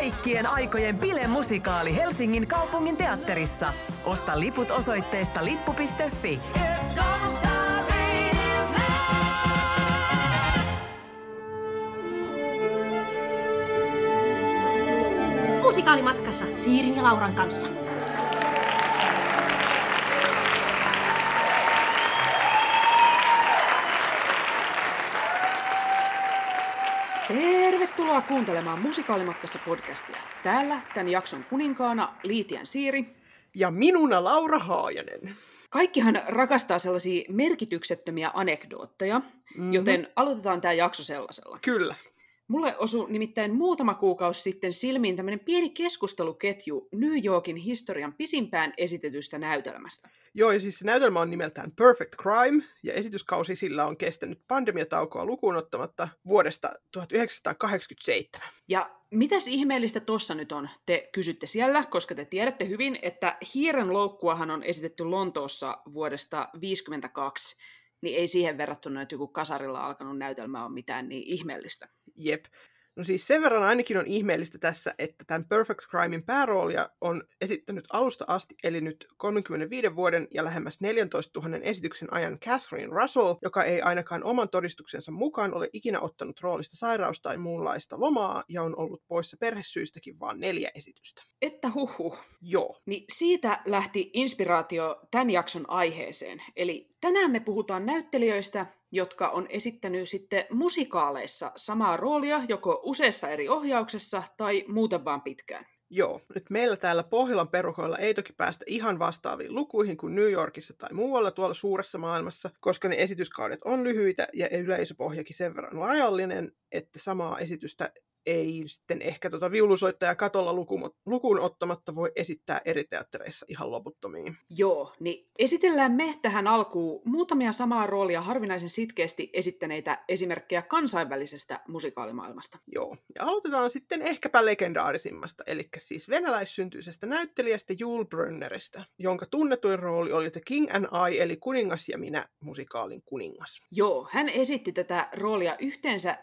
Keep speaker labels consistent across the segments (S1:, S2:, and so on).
S1: kaikkien aikojen bilemusikaali Helsingin kaupungin teatterissa. Osta liput osoitteesta lippu.fi.
S2: Musikaalimatkassa Siirin ja Lauran kanssa.
S3: Kuuntelemaan Musikaalimatkassa podcastia. Täällä tämän jakson kuninkaana Liitian Siiri.
S4: Ja minuna Laura Haajanen.
S3: Kaikkihan rakastaa sellaisia merkityksettömiä anekdootteja, mm-hmm. joten aloitetaan tämä jakso sellaisella.
S4: Kyllä.
S3: Mulle osui nimittäin muutama kuukausi sitten silmiin tämmöinen pieni keskusteluketju New Yorkin historian pisimpään esitetystä näytelmästä.
S4: Joo, ja siis se näytelmä on nimeltään Perfect Crime, ja esityskausi sillä on kestänyt pandemiataukoa lukuun ottamatta vuodesta 1987.
S3: Ja mitäs ihmeellistä tossa nyt on, te kysytte siellä, koska te tiedätte hyvin, että hiiren loukkuahan on esitetty Lontoossa vuodesta 1952, niin ei siihen verrattuna, että joku kasarilla alkanut näytelmä on mitään niin ihmeellistä.
S4: Jep. No siis sen verran ainakin on ihmeellistä tässä, että tämän Perfect Crimein pääroolia on esittänyt alusta asti, eli nyt 35 vuoden ja lähemmäs 14 000 esityksen ajan Catherine Russell, joka ei ainakaan oman todistuksensa mukaan ole ikinä ottanut roolista sairaus- tai muunlaista lomaa ja on ollut poissa perhesyistäkin vain neljä esitystä.
S3: Että huhu.
S4: Joo.
S3: Niin siitä lähti inspiraatio tämän jakson aiheeseen. Eli tänään me puhutaan näyttelijöistä, jotka on esittänyt sitten musikaaleissa samaa roolia joko useassa eri ohjauksessa tai muuten vaan pitkään.
S4: Joo, nyt meillä täällä Pohjolan perukoilla ei toki päästä ihan vastaaviin lukuihin kuin New Yorkissa tai muualla tuolla suuressa maailmassa, koska ne esityskaudet on lyhyitä ja yleisöpohjakin sen verran rajallinen, että samaa esitystä ei sitten ehkä tota viulusoittaja katolla lukuun, lukuun ottamatta voi esittää eri teattereissa ihan loputtomiin.
S3: Joo, niin esitellään me tähän alkuun muutamia samaa roolia harvinaisen sitkeästi esittäneitä esimerkkejä kansainvälisestä musikaalimaailmasta.
S4: Joo, ja aloitetaan sitten ehkäpä legendaarisimmasta, eli siis venäläissyntyisestä näyttelijästä Jules Brynneristä, jonka tunnetuin rooli oli The King and I, eli Kuningas ja minä, musikaalin kuningas.
S3: Joo, hän esitti tätä roolia yhteensä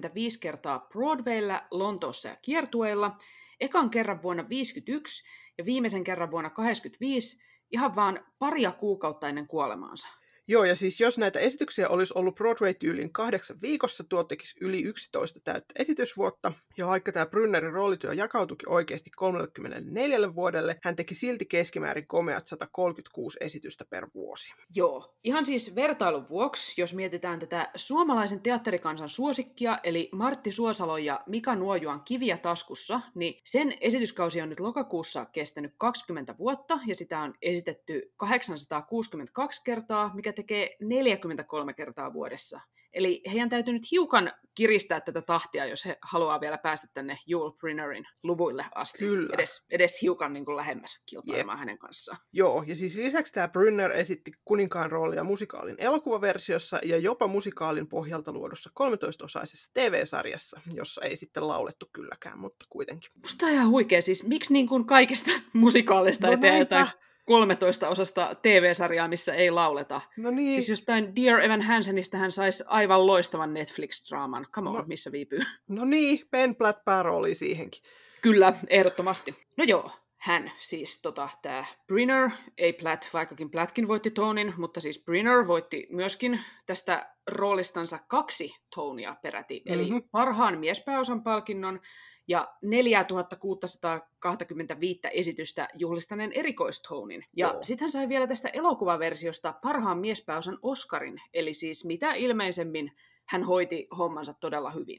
S3: 4625 kertaa Broadwaylla, Lontoossa ja kiertueilla, ekan kerran vuonna 1951 ja viimeisen kerran vuonna 1985, ihan vaan paria kuukautta ennen kuolemaansa.
S4: Joo, ja siis jos näitä esityksiä olisi ollut Broadway-tyylin kahdeksan viikossa, tuo tekisi yli 11 täyttä esitysvuotta. Ja vaikka tämä Brynnerin roolityö jakautuikin oikeasti 34 vuodelle, hän teki silti keskimäärin komeat 136 esitystä per vuosi.
S3: Joo, ihan siis vertailun vuoksi, jos mietitään tätä suomalaisen teatterikansan suosikkia, eli Martti Suosalo ja Mika Nuojuan Kiviä taskussa, niin sen esityskausi on nyt lokakuussa kestänyt 20 vuotta, ja sitä on esitetty 862 kertaa, mikä tekee 43 kertaa vuodessa. Eli heidän täytyy nyt hiukan kiristää tätä tahtia, jos he haluaa vielä päästä tänne Joel Brynnerin luvuille asti.
S4: Kyllä.
S3: Edes, edes hiukan niin kuin lähemmäs kilpailemaan
S4: Jep.
S3: hänen kanssaan.
S4: Joo, ja siis lisäksi tämä Brynner esitti kuninkaan roolia musikaalin elokuvaversiossa ja jopa musikaalin pohjalta luodussa 13-osaisessa TV-sarjassa, jossa ei sitten laulettu kylläkään, mutta kuitenkin.
S3: Musta on ihan huikea, siis miksi niin kuin kaikista musikaaleista
S4: No
S3: ei
S4: näinpä.
S3: jotain 13 osasta TV-sarjaa, missä ei lauleta.
S4: No niin,
S3: Siis jostain Dear Evan Hansenista hän saisi aivan loistavan Netflix-draaman. Come on,
S4: No.
S3: missä viipyy?
S4: no niin, Ben Platt päärooli siihenkin.
S3: Kyllä, ehdottomasti. No joo, hän siis tota, tämä Brinner, ei Platt, vaikkakin Plattkin voitti Tonin, mutta siis Brinner voitti myöskin tästä roolistansa kaksi Tonia peräti, eli
S4: Mhm.
S3: parhaan miespääosan palkinnon ja 4625 esitystä juhlistaneen erikoistonin. Ja sitten hän sai vielä tästä elokuvaversiosta parhaan miespääosan Oscarin, eli siis mitä ilmeisemmin hän hoiti hommansa todella hyvin.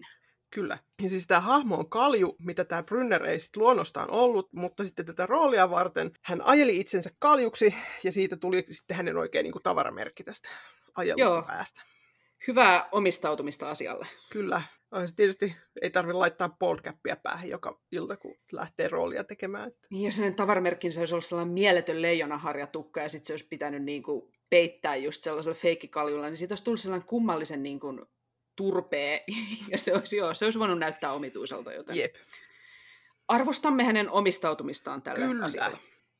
S4: Kyllä. Ja siis tämä hahmo on kalju, mitä tämä Brynner ei sit luonnostaan ollut, mutta sitten tätä roolia varten hän ajeli itsensä kaljuksi, ja siitä tuli sitten hänen oikein niin kuin tavaramerkki tästä ajelusta
S3: Joo.
S4: päästä.
S3: Hyvää omistautumista asialle.
S4: Kyllä. Ja sit tietysti ei tarvitse laittaa podcapia päähän joka ilta, kun lähtee roolia tekemään. Että
S3: Niin, jos hänen tavaramerkkinsä olisi ollut sellainen mieletön leijonaharjatukka ja sitten se olisi pitänyt niin kuin peittää just sellaisella feikkikaljulla, niin siitä olisi tullut sellainen kummallisen niin kuin turpee, ja se olisi, joo, se olisi voinut näyttää omituiselta, joten
S4: Jep.
S3: arvostamme hänen omistautumistaan tälle
S4: Kyllä.
S3: asialle.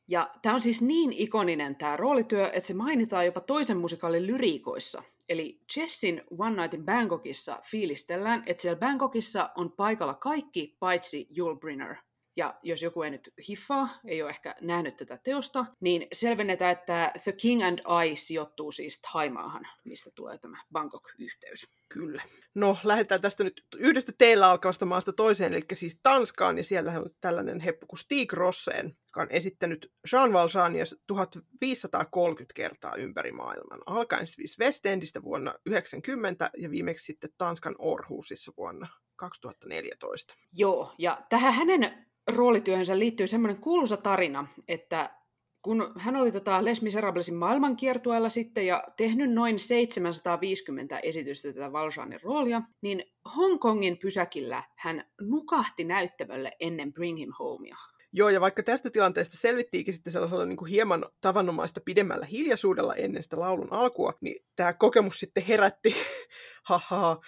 S3: Ja tämä on siis niin ikoninen tämä roolityö, että se mainitaan jopa toisen musikaalin lyriikoissa. Eli Jessin One Night in Bangkokissa fiilistellään, että siellä Bangkokissa on paikalla kaikki paitsi Yul Brynner. Ja jos joku ei nyt hiffaa, ei ole ehkä nähnyt tätä teosta, niin selvennetään, että The King and I sijoittuu siis Taimaahan, mistä tulee tämä Bangkok-yhteys.
S4: Kyllä. No, lähdetään tästä nyt yhdestä teillä alkavasta maasta toiseen, eli siis Tanskaan, ja siellä on tällainen heppu kuin Stig Rosseen, joka on esittänyt Jean Valjeania 1530 kertaa ympäri maailman, alkaen siis West Endistä vuonna 90 ja viimeksi sitten Tanskan Orhusissa vuonna 2014.
S3: Joo, ja tähän hänen roolityöhönsä liittyy semmoinen kuuluisa tarina, että kun hän oli tota Les Miserablesin maailmankiertueella sitten ja tehnyt noin 750 esitystä tätä Valjeanin roolia, niin Hongkongin pysäkillä hän nukahti näyttämölle ennen Bring Him Homea.
S4: Joo, ja vaikka tästä tilanteesta selvittiinkin sitten sellaisella niin kuin hieman tavanomaista pidemmällä hiljaisuudella ennen sitä laulun alkua, niin tämä kokemus sitten herätti haha,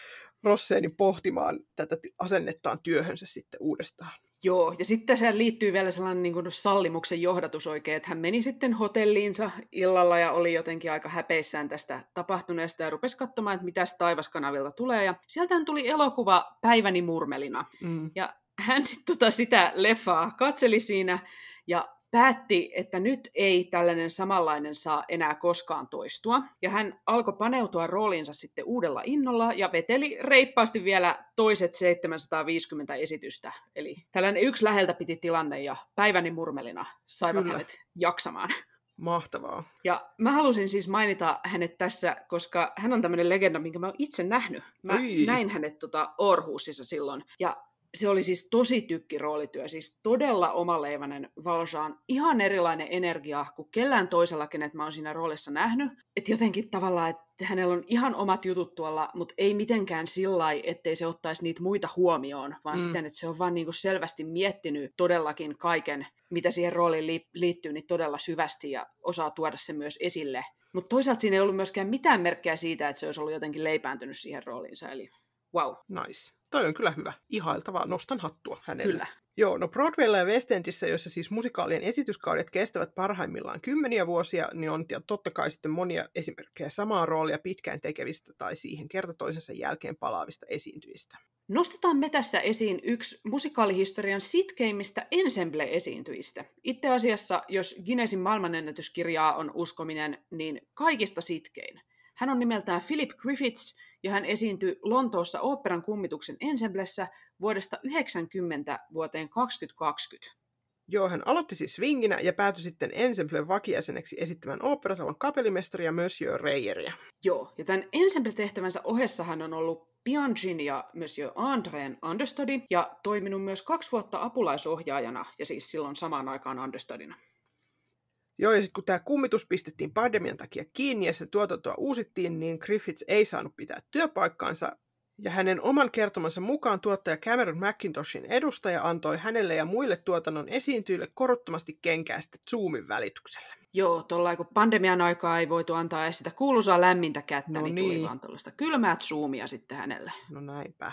S4: Rosseenin pohtimaan tätä asennettaan työhönsä sitten uudestaan.
S3: Joo, ja sitten se liittyy vielä sellainen niin kuin sallimuksen johdatus oikein, että hän meni sitten hotelliinsa illalla ja oli jotenkin aika häpeissään tästä tapahtuneesta ja rupesi katsomaan, että mitä taivaskanavilta tulee. Ja sieltä tuli elokuva Päiväni murmelina. Mm. Ja hän sitten tota sitä leffaa katseli siinä ja päätti, että nyt ei tällainen samanlainen saa enää koskaan toistua. Ja hän alkoi paneutua rooliinsa sitten uudella innolla ja veteli reippaasti vielä toiset 750 esitystä. Eli tällainen yksi läheltä piti tilanne ja päiväni murmelina saivat Kyllä. hänet jaksamaan.
S4: Mahtavaa.
S3: Ja mä halusin siis mainita hänet tässä, koska hän on tämmöinen legenda, minkä mä oon itse nähnyt. Mä Oi. näin hänet tota Orhusissa silloin. Ja se oli siis tosi tykki roolityö, siis todella omaleivainen Valjean, ihan erilainen energia kuin kellään toisella, kenet mä oon siinä roolissa nähnyt. Että jotenkin tavallaan, että hänellä on ihan omat jutut tuolla, mutta ei mitenkään sillä ettei se ottaisi niitä muita huomioon, vaan mm. siten, että se on vaan niinku selvästi miettinyt todellakin kaiken, mitä siihen rooliin liittyy, niin todella syvästi ja osaa tuoda se myös esille. Mutta toisaalta siinä ei ollut myöskään mitään merkkejä siitä, että se olisi ollut jotenkin leipääntynyt siihen rooliinsa, eli wow.
S4: Nice. Toi on kyllä hyvä. Ihailtavaa. Nostan hattua hänelle.
S3: Kyllä.
S4: Joo, no Broadwaylla ja West Endissä, jossa siis musikaalien esityskaudet kestävät parhaimmillaan kymmeniä vuosia, niin on totta kai sitten monia esimerkkejä samaa roolia pitkään tekevistä tai siihen kerta toisensa jälkeen palaavista esiintyjistä.
S3: Nostetaan me tässä esiin yksi musikaalihistorian sitkeimmistä ensemble-esiintyjistä. Itse asiassa, jos Guinnessin maailmanennätyskirjaa on uskominen, niin kaikista sitkein. Hän on nimeltään Philip Griffiths – ja hän esiintyi Lontoossa oopperan kummituksen ensemblessä vuodesta 90 vuoteen 2020.
S4: Joo, hän aloitti siis swinginä ja päätyi sitten ensemblen vakijäseneksi esittämään oopperatalon kapellimestaria Monsieur Reyeria.
S3: Joo, ja tämän ensemble-tehtävänsä ohessa hän on ollut Bianchin ja Monsieur Andreen understudy ja toiminut myös kaksi vuotta apulaisohjaajana ja siis silloin samaan aikaan understudina.
S4: Joo, ja sitten kun tämä kummitus pistettiin pandemian takia kiinni ja sen tuotantoa uusittiin, niin Griffiths ei saanut pitää työpaikkaansa, ja hänen oman kertomansa mukaan tuottaja Cameron McIntoshin edustaja antoi hänelle ja muille tuotannon esiintyjille korottomasti kenkää sitten Zoomin välityksellä.
S3: Joo, tuolla kun pandemian aikaa ei voitu antaa edes sitä kuuluisaa lämmintä kättä, no niin, niin tuli vaan tuollaista kylmää Zoomia sitten hänelle.
S4: No näinpä.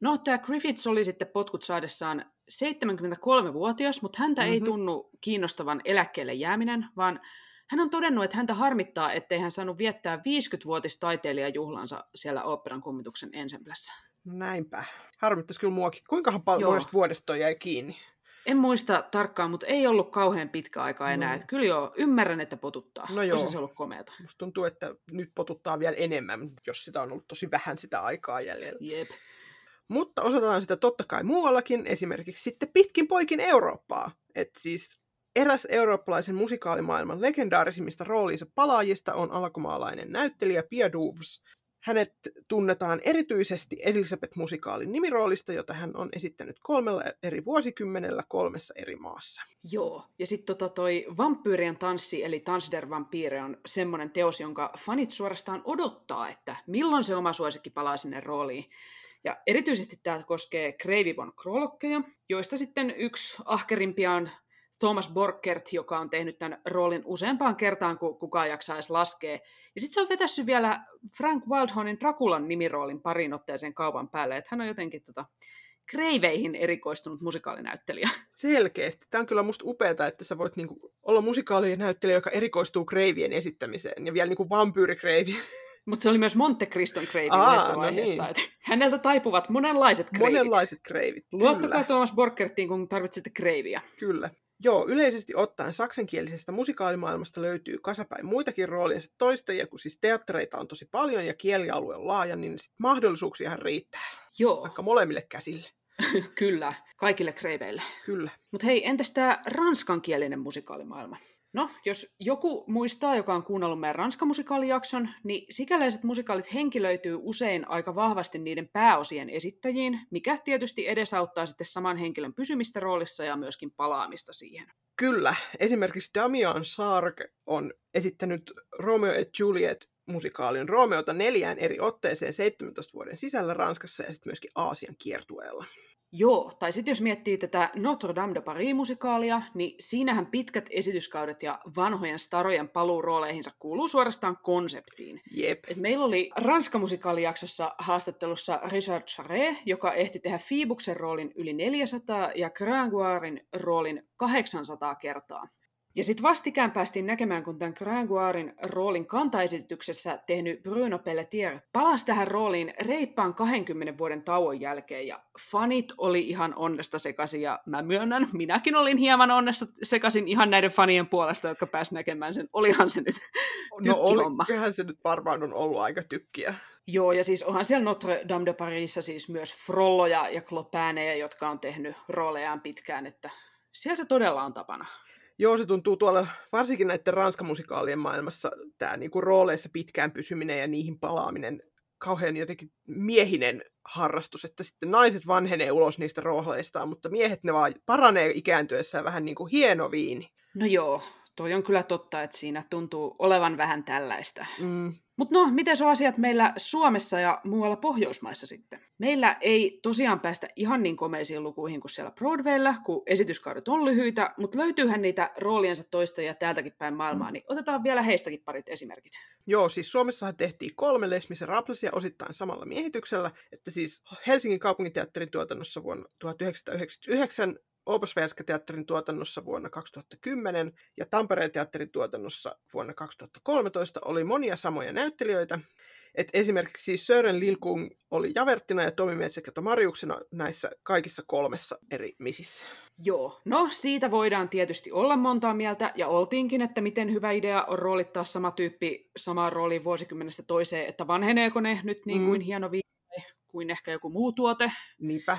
S3: No, tämä Griffiths oli sitten potkut saadessaan 73-vuotias, mutta häntä mm-hmm. ei mhm. tunnu kiinnostavan eläkkeelle jääminen, vaan hän on todennut, että häntä harmittaa, ettei hän saanut viettää 50-vuotis taiteilijajuhlansa siellä oopperan kummituksen ensemblessä.
S4: Näinpä. Harmittaisi kyllä muakin. Kuinka paljon vuodesta toi jäi kiinni?
S3: En muista tarkkaan, mutta ei ollut kauhean pitkä aika enää. No. Että kyllä joo, ymmärrän, että potuttaa. No joo. se ollut komeata.
S4: Musta tuntuu, että nyt potuttaa vielä enemmän, jos sitä on ollut tosi vähän sitä aikaa jäljellä.
S3: Jep.
S4: Mutta osataan sitä totta kai muuallakin, esimerkiksi sitten pitkin poikin Eurooppaa. että siis eräs eurooppalaisen musikaalimaailman legendaarisimmista rooliinsa palaajista on alkumaalainen näyttelijä Pia Douvs. Hänet tunnetaan erityisesti Elisabeth-musikaalin nimiroolista, jota hän on esittänyt kolmella eri vuosikymmenellä kolmessa eri maassa.
S3: Joo, ja sitten tota toi Vampyyrien tanssi, eli Tans der Vampire, on semmoinen teos, jonka fanit suorastaan odottaa, että milloin se oma suosikki palaa sinne rooliin. Ja erityisesti tämä koskee Kreivi von Krolokkeja, joista sitten yksi ahkerimpia on Thomas Borkert, joka on tehnyt tämän roolin useampaan kertaan, kuin kukaan jaksaa edes laskea. Ja sitten se on vetässyt vielä Frank Wildhornin Drakulan nimiroolin parin otteeseen kaupan päälle, että hän on jotenkin tota, kreiveihin erikoistunut musikaalinäyttelijä.
S4: Selkeästi. Tämä on kyllä musta upeaa, että sä voit niinku olla musikaalinäyttelijä, joka erikoistuu kreivien esittämiseen ja vielä niinku vampyyrikreivien.
S3: Mutta se oli myös Monte Criston kreivi
S4: Aa,
S3: yhdessä
S4: no
S3: vaiheessa.
S4: niin.
S3: että Häneltä taipuvat monenlaiset kreivit.
S4: Monenlaiset kreivit.
S3: Luottakaa
S4: Kyllä.
S3: Tuomas Borkertiin, kun tarvitsette kreiviä.
S4: Kyllä. Joo, yleisesti ottaen saksankielisestä musikaalimaailmasta löytyy kasapäin muitakin rooliensa toistajia, kun siis teattereita on tosi paljon ja kielialue on laaja, niin sit mahdollisuuksiahan riittää,
S3: Joo,
S4: vaikka molemmille käsille.
S3: kyllä. Kaikille kreiveille.
S4: Kyllä.
S3: Mutta hei, entäs tämä ranskankielinen musikaalimaailma? No, jos joku muistaa, joka on kuunnellut meidän ranskamusikaalijakson, niin sikäläiset musikaalit henkilöityy usein aika vahvasti niiden pääosien esittäjiin, mikä tietysti edesauttaa sitten saman henkilön pysymistä roolissa ja myöskin palaamista siihen.
S4: Kyllä. Esimerkiksi Damian Sarg on esittänyt Romeo et Juliet musikaalin Romeota neljään eri otteeseen 17 vuoden sisällä Ranskassa ja sitten myöskin Aasian kiertueella.
S3: Joo, tai sitten jos miettii tätä Notre Dame de Paris-musikaalia, niin siinähän pitkät esityskaudet ja vanhojen starojen paluu rooleihinsa kuuluu suorastaan konseptiin.
S4: Jep.
S3: Et meillä oli Ranska-musikaalijaksossa haastattelussa Richard Charret, joka ehti tehdä Phoebuksen roolin yli 400 ja Gringoirin roolin 800 kertaa. Ja sitten vastikään päästiin näkemään, kun tämän Gringoirin roolin kantaesityksessä tehnyt Bruno Pelletier palasi tähän rooliin reippaan 20 vuoden tauon jälkeen, ja fanit oli ihan onnesta sekaisin, ja mä myönnän, minäkin olin hieman onnesta sekaisin ihan näiden fanien puolesta, jotka pääs näkemään sen. Olihan se nyt
S4: No oliköhän se nyt varmaan on ollut aika tykkiä.
S3: Joo, ja siis onhan siellä Notre Dame de Parisissa siis myös Frolloja ja Clopaneja, jotka on tehnyt roolejaan pitkään, että siellä se todella on tapana.
S4: Joo, se tuntuu tuolla, varsinkin näiden ranskamusikaalien maailmassa, tämä niinku rooleissa pitkään pysyminen ja niihin palaaminen kauhean jotenkin miehinen harrastus, että sitten naiset vanhenee ulos niistä rooleistaan, mutta miehet ne vaan paranee ikääntyessään vähän niin kuin hieno viini.
S3: No joo, toi on kyllä totta, että siinä tuntuu olevan vähän tällaista.
S4: Mm.
S3: Mutta no, miten se on asiat meillä Suomessa ja muualla Pohjoismaissa sitten? Meillä ei tosiaan päästä ihan niin komeisiin lukuihin kuin siellä Broadwaylla, kun esityskaudet on lyhyitä, mutta löytyyhän niitä rooliensa toistajia täältäkin päin maailmaa, niin otetaan vielä heistäkin parit esimerkit.
S4: Joo, siis Suomessahan tehtiin kolme Les Miserables osittain samalla miehityksellä, että siis Helsingin kaupunginteatterin tuotannossa vuonna 1999, Obersvenska teatterin tuotannossa vuonna 2010 ja Tampereen teatterin tuotannossa vuonna 2013 oli monia samoja näyttelijöitä. Et esimerkiksi siis Sören Lilkung oli Javerttina ja Tomi Metsäkätö Marjuksena näissä kaikissa kolmessa eri misissä.
S3: Joo, no siitä voidaan tietysti olla montaa mieltä, ja oltiinkin, että miten hyvä idea on roolittaa sama tyyppi samaan rooliin vuosikymmenestä toiseen, että vanheneeko ne nyt niin kuin
S4: Mm.
S3: hieno viime kuin ehkä joku muu tuote.
S4: Niinpä.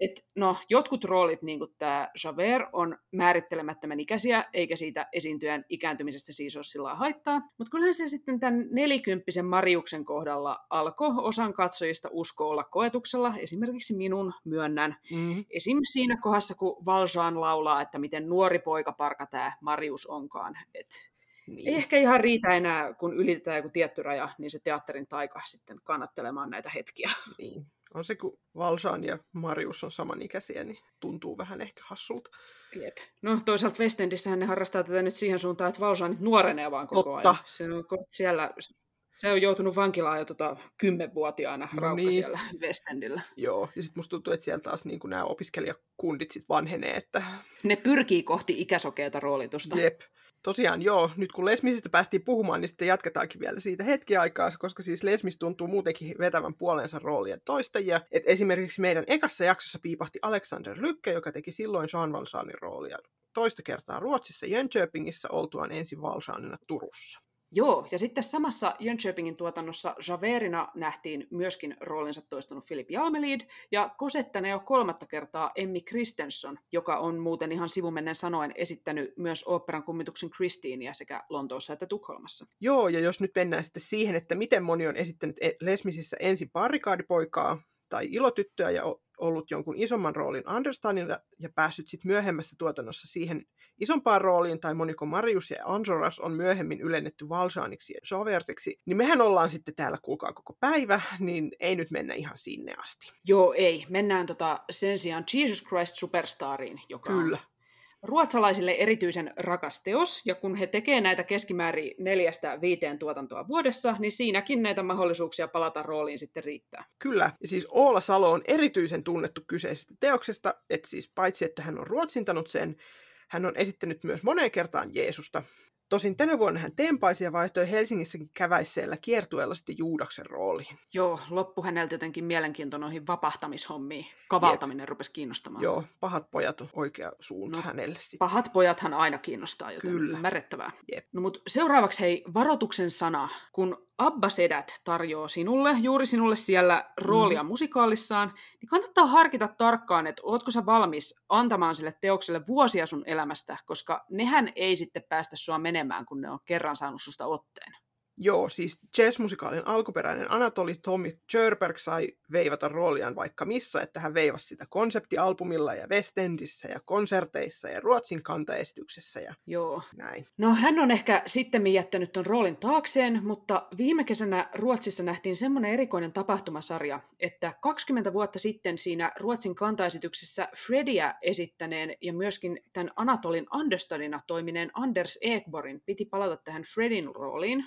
S3: Et, no, jotkut roolit, niin kuin tämä Javert, on määrittelemättömän ikäisiä, eikä siitä esiintyjän ikääntymisestä siis ole sillä haittaa. Mutta kyllähän se sitten tämän nelikymppisen Mariuksen kohdalla alkoi osan katsojista usko olla koetuksella, esimerkiksi minun myönnän.
S4: Mm.
S3: Esim. siinä kohdassa, kun Valjean laulaa, että miten nuori poikaparka tämä Marius onkaan. Et
S4: Niin.
S3: ei ehkä ihan riitä enää, kun ylitetään joku tietty raja, niin se teatterin taika sitten kannattelemaan näitä hetkiä.
S4: Niin. On se, kun Valjean ja Marius on samanikäisiä, niin tuntuu vähän ehkä hassulta.
S3: Jep. No toisaalta West Endissähän ne harrastaa tätä nyt siihen suuntaan, että Valjean nyt nuorenee vaan koko
S4: Totta.
S3: ajan. Se on siellä, se on joutunut vankilaan jo tota, kymmenvuotiaana
S4: No
S3: raukka
S4: niin.
S3: siellä West Endillä.
S4: Joo, ja sitten musta tuntuu, että siellä taas niin nämä opiskelijakundit sit vanhenee, että
S3: Ne pyrkii kohti ikäsokeata roolitusta.
S4: jep. Tosiaan joo, nyt kun Lesmisistä päästiin puhumaan, niin sitten jatketaankin vielä siitä hetki aikaa, koska siis Lesmis tuntuu muutenkin vetävän puoleensa roolien toistajia. Et esimerkiksi meidän ekassa jaksossa piipahti Alexander Lykke, joka teki silloin Jean Valjeanin roolia toista kertaa Ruotsissa Jönköpingissä oltuaan ensin Valjeanina Turussa.
S3: Joo, ja sitten samassa Jönköpingin tuotannossa Javerina nähtiin myöskin roolinsa toistanut Philip Jalmelid, ja Cosettana jo kolmatta kertaa Emmy Christensen, joka on muuten ihan sivumennen sanoen esittänyt myös oopperan kummituksen Christineä sekä Lontoossa että Tukholmassa.
S4: Joo, ja jos nyt mennään sitten siihen, että miten moni on esittänyt e- Lesmisissä ensin barrikaadipoikaa tai ilotyttöä ja ollut jonkun isomman roolin understanina ja päässyt sitten myöhemmässä tuotannossa siihen isompaan rooliin, tai moniko Marius ja Anjoras on myöhemmin ylennetty Valjeaniksi ja Javertiksi, niin mehän ollaan sitten täällä kuulkaa koko päivä, niin ei nyt mennä ihan sinne asti.
S3: Joo, ei. Mennään tota sen sijaan Jesus Christ Superstariin, joka
S4: Kyllä.
S3: on ruotsalaisille erityisen rakas teos, ja kun he tekevät näitä keskimäärin neljästä viiteen tuotantoa vuodessa, niin siinäkin näitä mahdollisuuksia palata rooliin sitten riittää.
S4: Kyllä, ja siis Oola Salo on erityisen tunnettu kyseisestä teoksesta, että siis paitsi että hän on ruotsintanut sen, hän on esittänyt myös moneen kertaan Jeesusta. Tosin tänä vuonna hän teempaisi ja vaihtoi Helsingissäkin käväisseellä kiertueella sitten Juudaksen rooliin.
S3: Joo, loppu häneltä jotenkin mielenkiinto noihin vapahtamishommiin. Kavaltaminen Jep. rupesi kiinnostamaan.
S4: Joo, pahat pojat on oikea suunta no, hänelle sitten.
S3: Pahat pojathan aina kiinnostaa, joten Kyllä. ymmärrettävää.
S4: Jep.
S3: No mutta seuraavaksi hei, varoituksen sana. Kun Abba-sedät tarjoaa sinulle, juuri sinulle siellä roolia mm. musikaalissaan, niin kannattaa harkita tarkkaan, että ootko sä valmis antamaan sille teokselle vuosia sun elämästä, koska nehän ei sitten päästä sua menemään, kun ne on kerran saanut susta otteen.
S4: Joo, siis jazzmusikaalin alkuperäinen Anatoli Tommy Scherberg sai veivata rooliaan vaikka missä, että hän veivasi sitä konseptialbumilla ja West Endissä ja konserteissa ja Ruotsin kantaesityksessä ja
S3: Joo.
S4: näin.
S3: No hän on ehkä sitten jättänyt ton roolin taakseen, mutta viime kesänä Ruotsissa nähtiin semmoinen erikoinen tapahtumasarja, että 20 vuotta sitten siinä Ruotsin kantaesityksessä Fredia esittäneen ja myöskin tämän Anatolin understudina toimineen Anders Ekborgin piti palata tähän Fredin rooliin,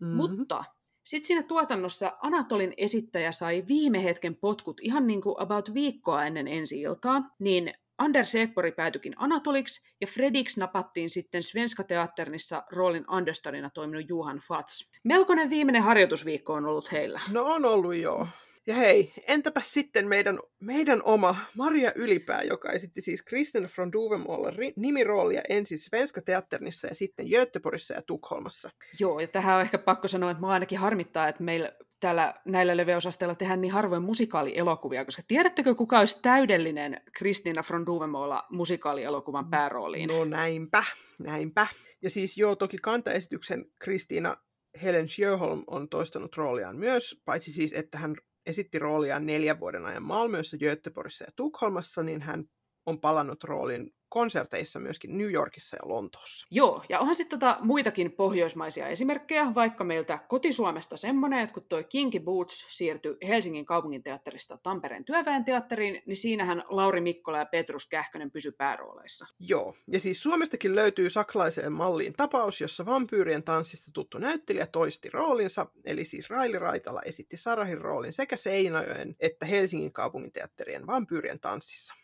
S3: Mm-hmm. Mutta sitten siinä tuotannossa Anatolin esittäjä sai viime hetken potkut ihan niin kuin about viikkoa ennen ensi iltaa, niin Anders Ekborg päätyikin Anatoliksi ja Frediksi napattiin sitten Svenska Teatternissa roolin understarina toiminut Juhan Fats. Melkoinen viimeinen harjoitusviikko on ollut heillä.
S4: No on ollut joo. Ja hei, entäpä sitten meidän, meidän oma Maria Ylipää, joka esitti siis Kristen von Duvemolla nimiroolia ensin Svenska Teatternissa ja sitten Göteborgissa ja Tukholmassa.
S3: Joo, ja tähän on ehkä pakko sanoa, että mua ainakin harmittaa, että meillä täällä näillä leveysasteilla tehdään niin harvoin musikaalielokuvia, koska tiedättekö kuka olisi täydellinen Kristina von Duvemolla musikaalielokuvan päärooliin?
S4: No näinpä, näinpä. Ja siis joo, toki kantaesityksen Kristiina Helen Sjöholm on toistanut rooliaan myös, paitsi siis, että hän esitti rooliaan neljän vuoden ajan Malmössä, Göteborgissa ja Tukholmassa, niin hän on palannut roolin konserteissa myöskin New Yorkissa ja Lontoossa.
S3: Joo, ja onhan sitten tota muitakin pohjoismaisia esimerkkejä, vaikka meiltä kotisuomesta semmoinen, että kun toi Kinky Boots siirtyi Helsingin kaupunginteatterista Tampereen työväen teatteriin, niin siinähän Lauri Mikkola ja Petrus Kähkönen pysy päärooleissa.
S4: Joo, ja siis Suomestakin löytyy saksalaiseen malliin tapaus, jossa vampyyrien tanssista tuttu näyttelijä toisti roolinsa, eli siis Raili Raitala esitti Sarahin roolin sekä Seinäjoen että Helsingin kaupunginteatterien vampyyrien tanssissa.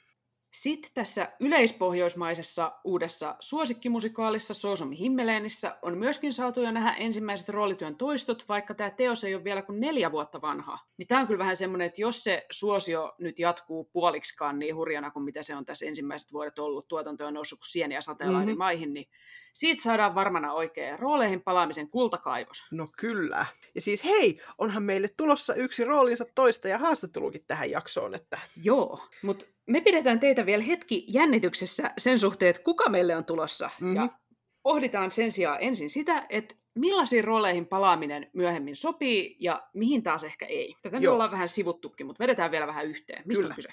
S3: Sitten tässä yleispohjoismaisessa uudessa suosikkimusikaalissa Soosomi Himmeleenissä on myöskin saatu jo nähdä ensimmäiset roolityön toistot, vaikka tämä teos ei ole vielä kuin neljä vuotta vanha. Niin tämä on kyllä vähän semmoinen, että jos se suosio nyt jatkuu puoliksikaan niin hurjana kuin mitä se on tässä ensimmäiset vuodet ollut, tuotanto on noussut kuin sieniä sateella mm-hmm. maihin, niin siitä saadaan varmana oikein rooleihin palaamisen kultakaivos.
S4: No kyllä. Ja siis hei, onhan meille tulossa yksi roolinsa toista ja haastattelukin tähän jaksoon. Että...
S3: Joo, mutta me pidetään teitä vielä hetki jännityksessä sen suhteen, että kuka meille on tulossa. Mm-hmm. Ja pohditaan sen sijaan ensin sitä, että millaisiin rooleihin palaaminen myöhemmin sopii ja mihin taas ehkä ei. Tätä Joo. nyt ollaan vähän sivuttukin, mutta vedetään vielä vähän yhteen. Mistä Kyllä. on kyse?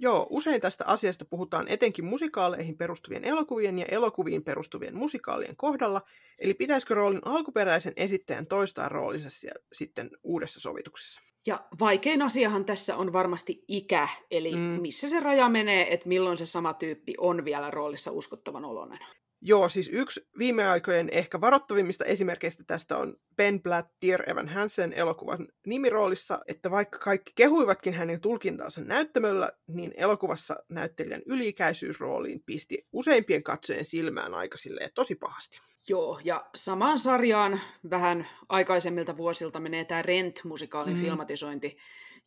S4: Joo, usein tästä asiasta puhutaan etenkin musikaaleihin perustuvien elokuvien ja elokuviin perustuvien musikaalien kohdalla, eli pitäisikö roolin alkuperäisen esittäjän toistaa roolinsa sitten uudessa sovituksessa.
S3: Ja vaikein asiahan tässä on varmasti ikä, eli mm. missä se raja menee, että milloin se sama tyyppi on vielä roolissa uskottavan oloinen.
S4: Joo, siis yksi viime aikojen ehkä varoittavimmista esimerkkeistä tästä on Ben Blatt Dear Evan Hansen elokuvan nimiroolissa, että vaikka kaikki kehuivatkin hänen tulkintaansa näyttämöllä, niin elokuvassa näyttelijän yliikäisyysrooliin pisti useimpien katsojen silmään aika tosi pahasti.
S3: Joo, ja samaan sarjaan vähän aikaisemmilta vuosilta menee tämä Rent-musikaalin mm. filmatisointi,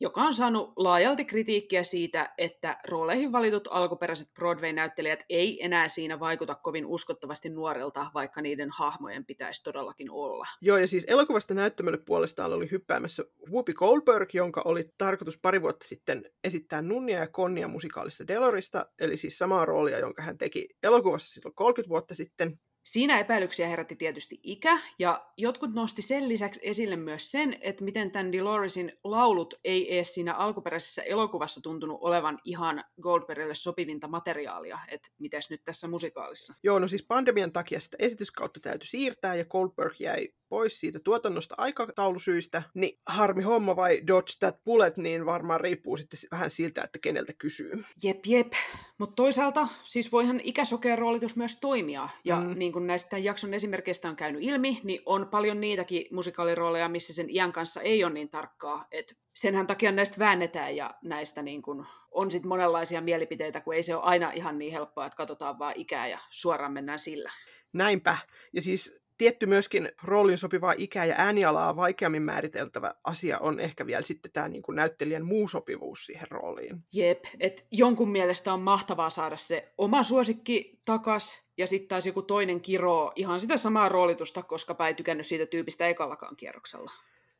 S3: joka on saanut laajalti kritiikkiä siitä, että rooleihin valitut alkuperäiset Broadway-näyttelijät ei enää siinä vaikuta kovin uskottavasti nuorelta, vaikka niiden hahmojen pitäisi todellakin olla.
S4: Joo, ja siis elokuvasta näyttämölle puolestaan oli hyppäämässä Whoopi Goldberg, jonka oli tarkoitus pari vuotta sitten esittää Nunnia ja Konnia musikaalissa Delorista, eli siis samaa roolia, jonka hän teki elokuvassa silloin 30 vuotta sitten.
S3: Siinä epäilyksiä herätti tietysti ikä, ja jotkut nosti sen lisäksi esille myös sen, että miten tämän Deloresin laulut ei edes siinä alkuperäisessä elokuvassa tuntunut olevan ihan Goldbergille sopivinta materiaalia, että mites nyt tässä musikaalissa.
S4: Joo, no siis pandemian takia sitä esityskautta täytyy siirtää, ja Goldberg jäi pois siitä tuotannosta aikataulusyistä, niin harmi homma vai Dodge That Bullet, niin varmaan riippuu sitten vähän siltä, että keneltä kysyy.
S3: Jep, jep. Mutta toisaalta siis voihan ikäsokeen roolitus myös toimia. Ja mm. niin kuin näistä jakson esimerkkeistä on käynyt ilmi, niin on paljon niitäkin musikaalirooleja, missä sen iän kanssa ei ole niin tarkkaa. Et senhän takia näistä väännetään ja näistä niin kuin on sitten monenlaisia mielipiteitä, kun ei se ole aina ihan niin helppoa, että katsotaan vaan ikää ja suoraan mennään sillä.
S4: Näinpä. Ja siis tietty myöskin roolin sopivaa ikää ja äänialaa vaikeammin määriteltävä asia on ehkä vielä sitten tämä niin kuin näyttelijän muu sopivuus siihen rooliin.
S3: Jep, että jonkun mielestä on mahtavaa saada se oma suosikki takas, ja sitten taas joku toinen kiroo ihan sitä samaa roolitusta, koska ei tykännyt siitä tyypistä ekallakaan kierroksella.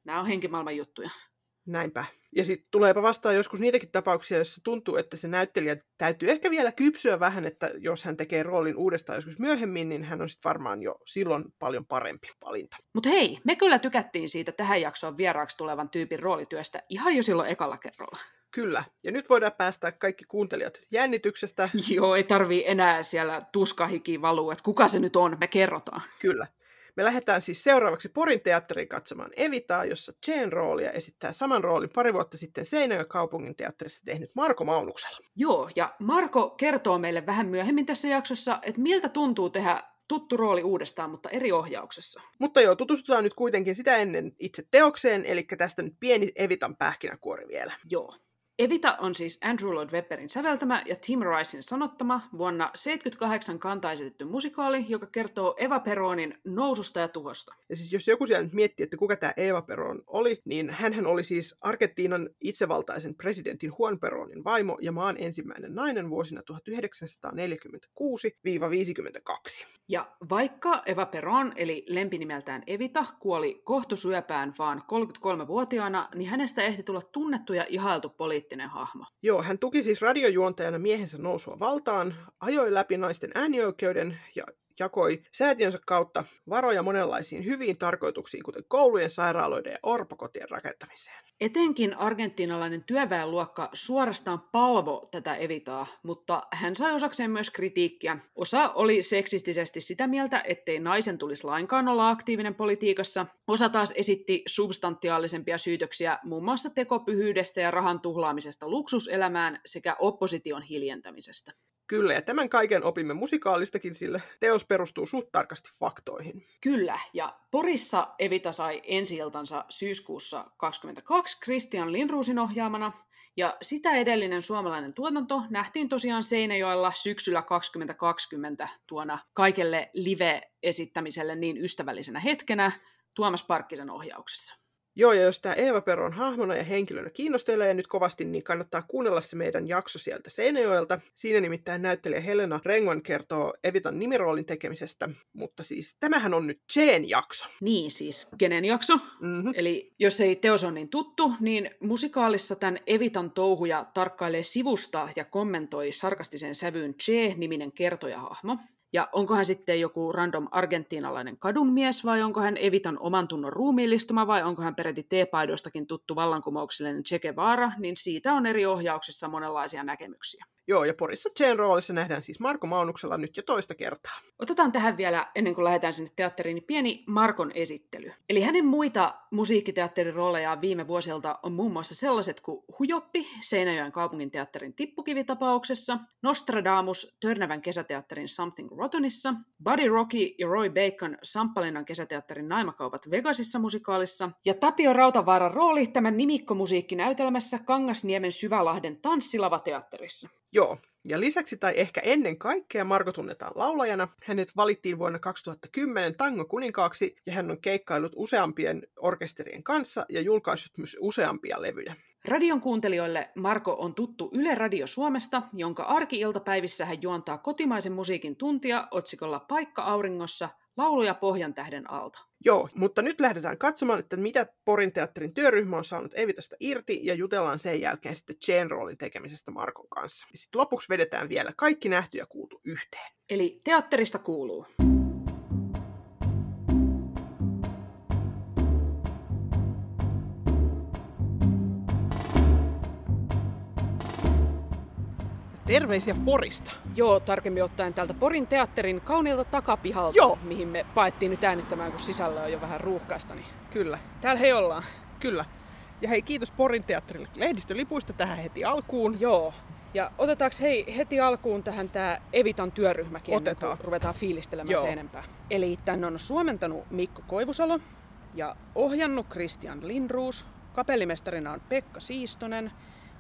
S3: Nämä on henkimaailman juttuja.
S4: Näinpä. Ja sitten tuleepa vastaan joskus niitäkin tapauksia, joissa tuntuu, että se näyttelijä täytyy ehkä vielä kypsyä vähän, että jos hän tekee roolin uudestaan joskus myöhemmin, niin hän on sitten varmaan jo silloin paljon parempi valinta.
S3: Mutta hei, me kyllä tykättiin siitä tähän jaksoon vieraaksi tulevan tyypin roolityöstä ihan jo silloin ekalla kerralla.
S4: Kyllä, ja nyt voidaan päästä kaikki kuuntelijat jännityksestä.
S3: Joo, ei tarvii enää siellä tuskahiki valuu, että kuka se nyt on, me kerrotaan.
S4: Kyllä. Me lähdetään siis seuraavaksi Porin teatteriin katsomaan Evitaa, jossa Jane roolia esittää saman roolin pari vuotta sitten Seinäjön kaupungin teatterissa tehnyt Marko Maunuksella.
S3: Joo, ja Marko kertoo meille vähän myöhemmin tässä jaksossa, että miltä tuntuu tehdä tuttu rooli uudestaan, mutta eri ohjauksessa.
S4: Mutta joo, tutustutaan nyt kuitenkin sitä ennen itse teokseen, eli tästä nyt pieni Evitan pähkinäkuori vielä.
S3: Joo. Evita on siis Andrew Lloyd Webberin säveltämä ja Tim Ricein sanottama vuonna 1978 kantaisetetty musikaali, joka kertoo Eva Peronin noususta ja tuhosta.
S4: Ja siis jos joku siellä nyt miettii, että kuka tämä Eva Peron oli, niin hän oli siis Argentiinan itsevaltaisen presidentin Juan Peronin vaimo ja maan ensimmäinen nainen vuosina 1946-52.
S3: Ja vaikka Eva Peron, eli lempinimeltään Evita, kuoli kohtusyöpään vaan 33-vuotiaana, niin hänestä ehti tulla tunnettu ja ihailtu poliittinen poliittinen hahmo.
S4: Joo, hän tuki siis radiojuontajana miehensä nousua valtaan, ajoi läpi naisten äänioikeuden ja jakoi säätiönsä kautta varoja monenlaisiin hyviin tarkoituksiin, kuten koulujen, sairaaloiden ja orpokotien rakentamiseen.
S3: Etenkin argentiinalainen työväenluokka suorastaan palvo tätä Evitaa, mutta hän sai osakseen myös kritiikkiä. Osa oli seksistisesti sitä mieltä, ettei naisen tulisi lainkaan olla aktiivinen politiikassa. Osa taas esitti substantiaalisempia syytöksiä muun muassa tekopyhyydestä ja rahan tuhlaamisesta luksuselämään sekä opposition hiljentämisestä.
S4: Kyllä, ja tämän kaiken opimme musikaalistakin, sillä teos perustuu suht tarkasti faktoihin.
S3: Kyllä, ja Porissa Evita sai ensi syyskuussa 22 Christian Lindruusin ohjaamana, ja sitä edellinen suomalainen tuotanto nähtiin tosiaan Seinäjoella syksyllä 2020 tuona kaikelle live-esittämiselle niin ystävällisenä hetkenä Tuomas Parkkisen ohjauksessa.
S4: Joo, ja jos tämä Eeva Peron hahmona ja henkilönä kiinnostelee nyt kovasti, niin kannattaa kuunnella se meidän jakso sieltä Seinäjoelta. Siinä nimittäin näyttelijä Helena Rengon kertoo Evitan nimiroolin tekemisestä, mutta siis tämähän on nyt Jane jakso.
S3: Niin siis, kenen jakso? Mm-hmm. Eli jos ei teos ole niin tuttu, niin musikaalissa tämän Evitan touhuja tarkkailee sivusta ja kommentoi sarkastisen sävyyn Che-niminen kertojahahmo. Ja onko hän sitten joku random argentiinalainen kadunmies vai onko hän Evitan oman tunnon ruumiillistuma vai onko hän peräti teepaidoistakin tuttu vallankumouksellinen Che Guevara, niin siitä on eri ohjauksissa monenlaisia näkemyksiä.
S4: Joo, ja Porissa Jane roolissa nähdään siis Marko Maunuksella nyt jo toista kertaa.
S3: Otetaan tähän vielä, ennen kuin lähdetään sinne teatteriin, niin pieni Markon esittely. Eli hänen muita musiikkiteatterin roolejaan viime vuosilta on muun muassa sellaiset kuin Hujoppi Seinäjoen kaupungin teatterin tippukivitapauksessa, Nostradamus Törnävän kesäteatterin Something Rottenissa, Buddy Rocky ja Roy Bacon Samppalinnan kesäteatterin Naimakaupat Vegasissa musikaalissa, ja Tapio Rautavaaran rooli tämän nimikkomusiikkinäytelmässä Kangasniemen Syvälahden tanssilavateatterissa.
S4: Joo, ja lisäksi tai ehkä ennen kaikkea Marko tunnetaan laulajana. Hänet valittiin vuonna 2010 Tango kuninkaaksi ja hän on keikkailut useampien orkesterien kanssa ja julkaissut myös useampia levyjä.
S3: Radion kuuntelijoille Marko on tuttu Yle Radio Suomesta, jonka arki-iltapäivissä hän juontaa kotimaisen musiikin tuntia otsikolla Paikka auringossa lauluja pohjan tähden alta.
S4: Joo, mutta nyt lähdetään katsomaan, että mitä Porin teatterin työryhmä on saanut Evitasta irti ja jutellaan sen jälkeen sitten Jane roolin tekemisestä Markon kanssa. Ja sitten lopuksi vedetään vielä kaikki nähty ja kuultu yhteen.
S3: Eli teatterista kuuluu.
S4: Terveisiä Porista.
S3: Joo, tarkemmin ottaen täältä Porin teatterin kauniilta takapihalta,
S4: Joo.
S3: mihin me paettiin nyt äänittämään, kun sisällä on jo vähän ruuhkaista. Niin
S4: Kyllä,
S3: täällä he ollaan.
S4: kyllä. Ja hei, kiitos Porin teatterille lehdistölipuista tähän heti alkuun.
S3: Joo. Ja otetaanko hei heti alkuun tähän tämä Evitan työryhmäkin,
S4: Otetaan.
S3: kuin ruvetaan fiilistelemään
S4: Joo.
S3: se enempää. Eli tän on suomentanut Mikko Koivusalo ja ohjannut Christian Lindruus. Kapellimestarina on Pekka Siistonen.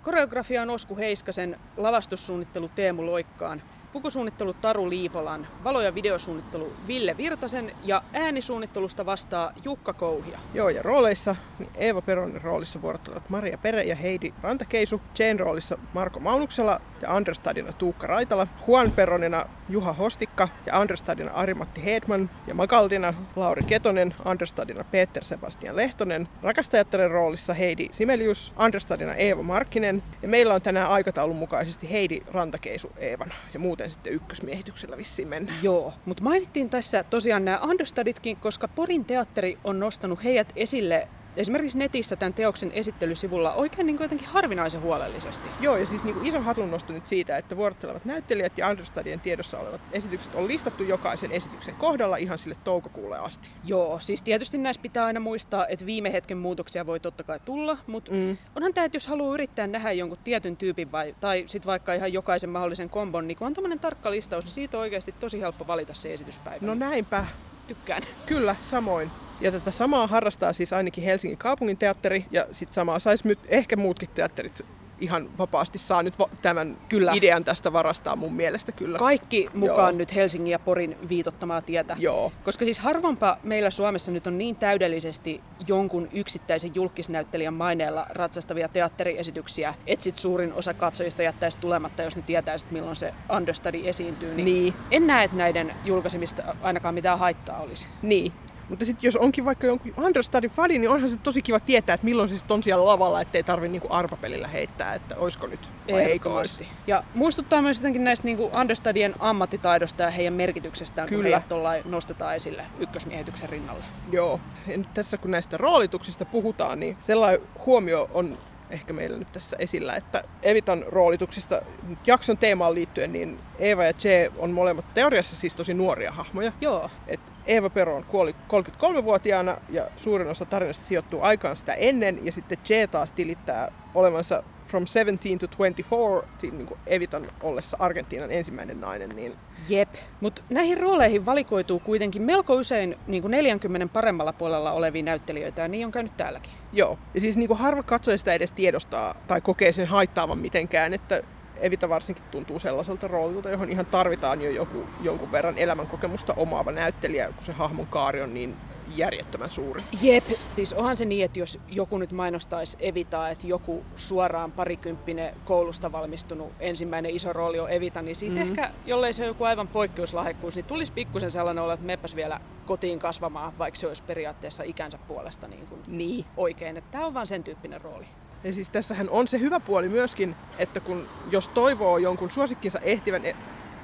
S3: Koreografia on Osku Heiskasen, lavastussuunnittelu Teemu Loikkaan, pukusuunnittelu Taru Liipolan, valo- ja videosuunnittelu Ville Virtasen ja äänisuunnittelusta vastaa Jukka Kouhia.
S4: Joo, ja rooleissa niin Eeva Peronin roolissa vuorottelevat Maria Pere ja Heidi Rantakeisu, Jane roolissa Marko Maunuksela ja Understudina Tuukka Raitala, Juan Peronina Juha Hostikka ja Understudina Ari-Matti Hedman ja Magaldina Lauri Ketonen, Understudina Peter Sebastian Lehtonen, rakastajattaren roolissa Heidi Simelius, Understudina Eeva Markkinen ja meillä on tänään aikataulun mukaisesti Heidi Rantakeisu Eevana ja muuten sitten ykkösmiehityksellä vissiin mennään.
S3: Joo, mutta mainittiin tässä tosiaan nämä understuditkin, koska Porin teatteri on nostanut heidät esille esimerkiksi netissä tämän teoksen esittelysivulla oikein niin kuin jotenkin harvinaisen huolellisesti.
S4: Joo, ja siis niin kuin iso hatunnosto nyt siitä, että vuorottelevat näyttelijät ja Understudien tiedossa olevat esitykset on listattu jokaisen esityksen kohdalla ihan sille toukokuulle asti.
S3: Joo, siis tietysti näissä pitää aina muistaa, että viime hetken muutoksia voi totta kai tulla, mutta
S4: Mm.
S3: onhan tämä, että jos haluaa yrittää nähdä jonkun tietyn tyypin vai, tai sitten vaikka ihan jokaisen mahdollisen kombon, niin kun on tämmöinen tarkka listaus, niin siitä on oikeasti tosi helppo valita se esityspäivä.
S4: No näinpä,
S3: Tykkään.
S4: kyllä, samoin. Ja tätä samaa harrastaa siis ainakin Helsingin kaupungin teatteri, ja sitten samaa saisi nyt ehkä muutkin teatterit ihan vapaasti saa nyt va- tämän
S3: Kyllä.
S4: idean tästä varastaa mun mielestä kyllä.
S3: Kaikki mukaan
S4: Joo.
S3: nyt Helsingin ja Porin viitottamaa tietä.
S4: Joo,
S3: Koska siis harvampa meillä Suomessa nyt on niin täydellisesti jonkun yksittäisen julkisnäyttelijän maineella ratsastavia teatteriesityksiä, että sit suurin osa katsojista jättäisi tulematta, jos ne tietäisi, milloin se understudy esiintyy. Niin,
S4: Niin.
S3: En näe, että näiden julkaisemista ainakaan mitään haittaa olisi.
S4: niin. Mutta sitten jos onkin vaikka jonkun understudy fani, niin onhan se tosi kiva tietää, että milloin se sit on siellä lavalla, ettei tarvi niinku arpapelillä heittää, että oisko nyt vai olisi.
S3: Ja muistuttaa myös jotenkin näistä niin understudien ammattitaidosta ja heidän merkityksestään, kun
S4: Kyllä.
S3: heidät tollain nostetaan esille ykkösmiehityksen rinnalle.
S4: Joo, ja nyt tässä kun näistä roolituksista puhutaan, niin sellainen huomio on ehkä meillä nyt tässä esillä, että Evitan roolituksista jakson teemaan liittyen, niin Eeva ja Che on molemmat teoriassa siis tosi nuoria hahmoja.
S3: Joo,
S4: Et Eeva Peron kuoli 33-vuotiaana ja suurin osa tarinasta sijoittuu aikaan sitä ennen ja sitten Che taas tilittää olevansa from 17 to 24, niin kuin Evitan ollessa Argentiinan ensimmäinen nainen, niin
S3: Jep. Mutta näihin rooleihin valikoituu kuitenkin melko usein niin kuin 40 paremmalla puolella olevia näyttelijöitä, ja niin on käynyt täälläkin.
S4: Joo, ja siis niin kuin harva katsoja sitä edes tiedostaa tai kokee sen haittaavan mitenkään, että Evita varsinkin tuntuu sellaiselta roolilta, johon ihan tarvitaan jo joku, jonkun verran elämänkokemusta omaava näyttelijä, kun se hahmon kaari on niin järjettömän suuri.
S3: Jep. Siis onhan se niin, että jos joku nyt mainostaisi Evitaa, että joku suoraan parikymppinen koulusta valmistunut ensimmäinen iso rooli on Evita, niin siitä
S4: Mhm.
S3: mm-hmm. ehkä, jollei se ole joku aivan poikkeuslahjakkuus, niin tulisi pikkusen sellainen olla, että meppäs vielä kotiin kasvamaan, vaikka se olisi periaatteessa ikänsä puolesta niin kuin
S4: Niin.
S3: oikein. Että tämä on vaan sen tyyppinen rooli.
S4: Ja siis tässähän on se hyvä puoli myöskin, että kun jos toivoo jonkun suosikkinsa ehtivän e-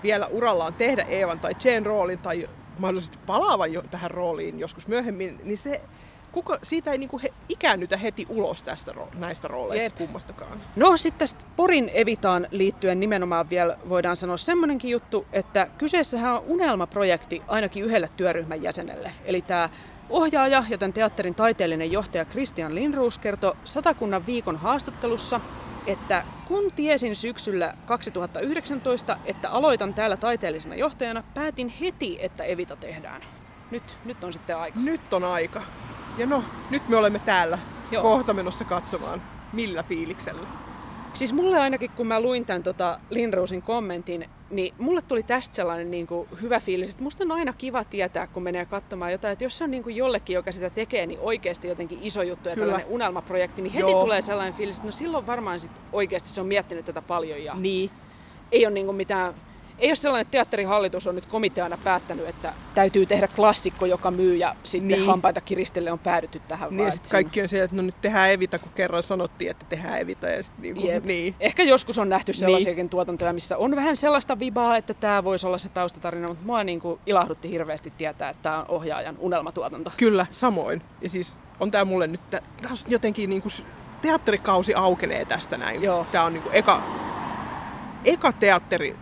S4: vielä urallaan tehdä Eevan tai Jane roolin tai mahdollisesti palaavan jo tähän rooliin joskus myöhemmin, niin se kuka, siitä ei niinku he, ikäännytä heti ulos tästä näistä rooleista
S3: Jep.
S4: kummastakaan.
S3: No sitten tästä Porin Evitaan liittyen nimenomaan vielä voidaan sanoa semmoinenkin juttu, että kyseessähän on unelmaprojekti ainakin yhdelle työryhmän jäsenelle. Eli tämä ohjaaja ja tämän teatterin taiteellinen johtaja Christian Lindruus kertoi Satakunnan viikon haastattelussa, että kun tiesin syksyllä 2019, että aloitan täällä taiteellisena johtajana, päätin heti, että Evita tehdään. Nyt, nyt on sitten aika.
S4: Nyt on aika. Ja no, nyt me olemme täällä
S3: Joo.
S4: kohta menossa katsomaan. Millä fiiliksellä?
S3: Siis mulle ainakin, kun mä luin tämän tota Lindrosin kommentin, niin mulle tuli tästä sellainen niin kuin hyvä fiilis, että musta on aina kiva tietää, kun menee katsomaan jotain, että jos se on niin kuin jollekin, joka sitä tekee, niin oikeasti jotenkin iso juttu ja
S4: Kyllä.
S3: tällainen unelmaprojekti, niin heti
S4: Joo.
S3: tulee sellainen fiilis, että no silloin varmaan sit oikeasti se on miettinyt tätä paljon ja
S4: Niin.
S3: ei ole niin kuin mitään ei ole sellainen, että teatterihallitus on nyt komiteana päättänyt, että täytyy tehdä klassikko, joka myy ja sitten
S4: Niin.
S3: niin. hampaita kiristelle on päädytty tähän.
S4: Niin
S3: vaan,
S4: ja
S3: että
S4: sitten kaikki on se, että no nyt tehdään Evita, kun kerran sanottiin, että tehdään Evita. Ja sit niinku,
S3: Jep.
S4: niin.
S3: Ehkä joskus on nähty sellaisiakin niin. tuotantoja, missä on vähän sellaista vibaa, että tämä voisi olla se taustatarina, mutta mua niin kuin ilahdutti hirveästi tietää, että tämä on ohjaajan unelmatuotanto.
S4: Kyllä, samoin. Ja siis on tää mulle nyt, taas jotenkin niinku teatterikausi aukenee tästä näin.
S3: Joo.
S4: Tää on niinku eka, eka teatteri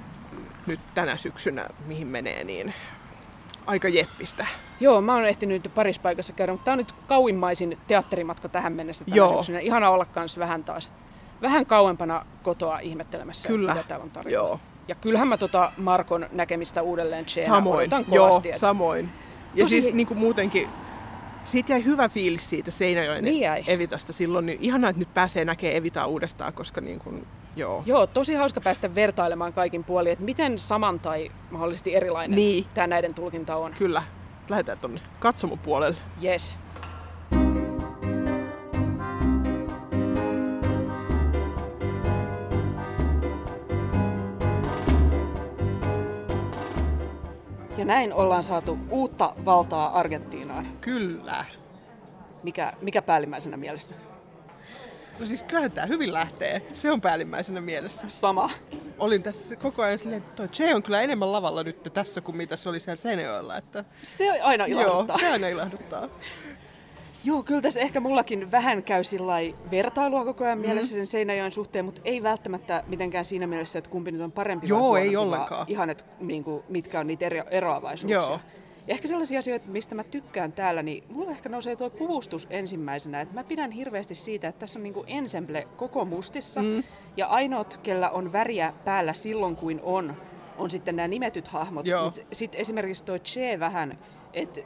S4: nyt tänä syksynä, mihin menee, niin aika jeppistä.
S3: Joo, mä oon ehtinyt nyt parissa paikassa käydä, mutta tää on nyt kauimmaisin teatterimatka tähän mennessä tänä
S4: Joo.
S3: syksynä. Ihana olla kans vähän taas, vähän kauempana kotoa ihmettelemässä,
S4: Kyllä.
S3: mitä täällä on tarjolla.
S4: Joo.
S3: Ja kyllähän mä tota Markon näkemistä uudelleen Chena
S4: Samoin,
S3: odotan
S4: joo,
S3: kovasti. että-
S4: samoin. Ja
S3: Tosi-
S4: siis niin kuin muutenkin, siitä jäi hyvä fiilis siitä Seinäjoen
S3: Niin jäi.
S4: Evitasta silloin. Niin ihanaa, että nyt pääsee näkemään Evitaa uudestaan, koska niin kuin, joo.
S3: Joo, tosi hauska päästä vertailemaan kaikin puolin, että miten saman tai mahdollisesti erilainen
S4: Niin.
S3: tämä näiden tulkinta on.
S4: Kyllä. Lähdetään tonne katsomopuolelle.
S3: Yes. Ja näin ollaan saatu uutta valtaa Argentiinaan.
S4: Kyllä.
S3: Mikä, mikä päällimmäisenä mielessä?
S4: No siis kyllähän tää hyvin lähtee. Se on päällimmäisenä mielessä.
S3: Sama.
S4: Olin tässä koko ajan silleen, että toi Che on kyllä enemmän lavalla nyt tässä kuin mitä se oli siellä Seinäjoella. Että...
S3: Se aina ilahduttaa.
S4: Joo, se aina ilahduttaa.
S3: Joo, kyllä tässä ehkä mullakin vähän käy vertailua koko ajan mm. mielessä sen Seinäjoen suhteen, mutta ei välttämättä mitenkään siinä mielessä, että kumpi nyt on parempi
S4: Joo,
S3: vai
S4: ei ollenkaan.
S3: Ihan, että niin kuin, mitkä on niitä ero- eroavaisuuksia.
S4: Joo.
S3: Ja ehkä sellaisia asioita, mistä mä tykkään täällä, niin mulla ehkä nousee tuo puvustus ensimmäisenä. Että mä pidän hirveästi siitä, että tässä on niinku ensemble koko mustissa. Mm. Ja ainoat, kellä on väriä päällä silloin, kuin on, on sitten nämä nimetyt hahmot. Mutta sitten esimerkiksi tuo Che vähän, että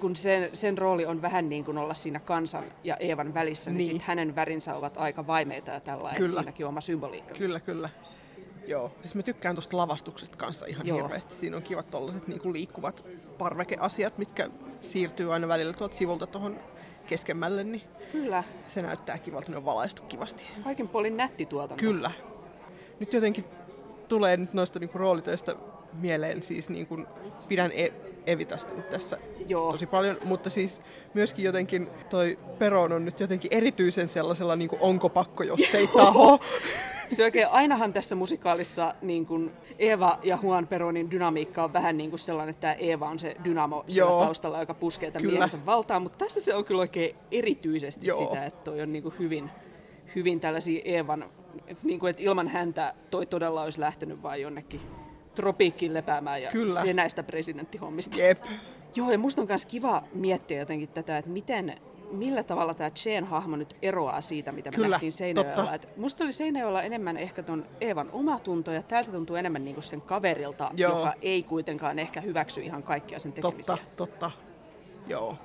S3: kun sen, sen rooli on vähän niin kuin olla siinä kansan ja Eevan välissä, niin,
S4: Niin.
S3: sit hänen värinsä ovat aika vaimeita ja tällä, että
S4: Kyllä.
S3: siinäkin on oma symboliikkansa.
S4: Kyllä, kyllä. Joo. Siis mä tykkään tuosta lavastuksesta kanssa ihan
S3: Joo.
S4: Hirveästi. Siinä on kivat tollaset niin liikkuvat parvekeasiat, mitkä siirtyy aina välillä tuolta sivulta tuohon keskemmälle, niin
S3: Kyllä.
S4: se näyttää kivalta, ne on valaistu kivasti.
S3: Kaikin puolin nätti tuotanto.
S4: Kyllä. Nyt jotenkin tulee nyt noista niinku roolitöistä mieleen, siis niinku, pidän e- Evitasta nyt tässä
S3: Joo.
S4: tosi paljon, mutta siis myöskin jotenkin toi Peron on nyt jotenkin erityisen sellaisella niinku onko pakko, jos ei taho.
S3: Se oikein, ainahan tässä musikaalissa niin kuin Eeva ja Juan Peronin dynamiikka on vähän niin kuin sellainen, että Eeva on se dynamo siellä
S4: Joo.
S3: taustalla, joka puskee tämän
S4: Kyllä.
S3: miehensä valtaan, mutta tässä se on kyllä oikein erityisesti
S4: Joo.
S3: sitä, että toi on niin kuin hyvin, hyvin tällaisia Eevan, niin kuin, että ilman häntä toi todella olisi lähtenyt vain jonnekin tropiikkiin lepäämään ja
S4: Kyllä.
S3: se näistä presidenttihommista.
S4: Jep.
S3: Joo, ja musta on myös kiva miettiä jotenkin tätä, että miten, millä tavalla tämä Chen hahmo nyt eroaa siitä, mitä me
S4: Kyllä,
S3: nähtiin Seinäjoella.
S4: totta.
S3: Et musta oli Seinäjoella enemmän ehkä ton Eevan omatunto, ja täällä se tuntuu enemmän niinku sen kaverilta,
S4: Joo.
S3: joka ei kuitenkaan ehkä hyväksy ihan kaikkia sen tekemisiä.
S4: Totta, totta. Joo.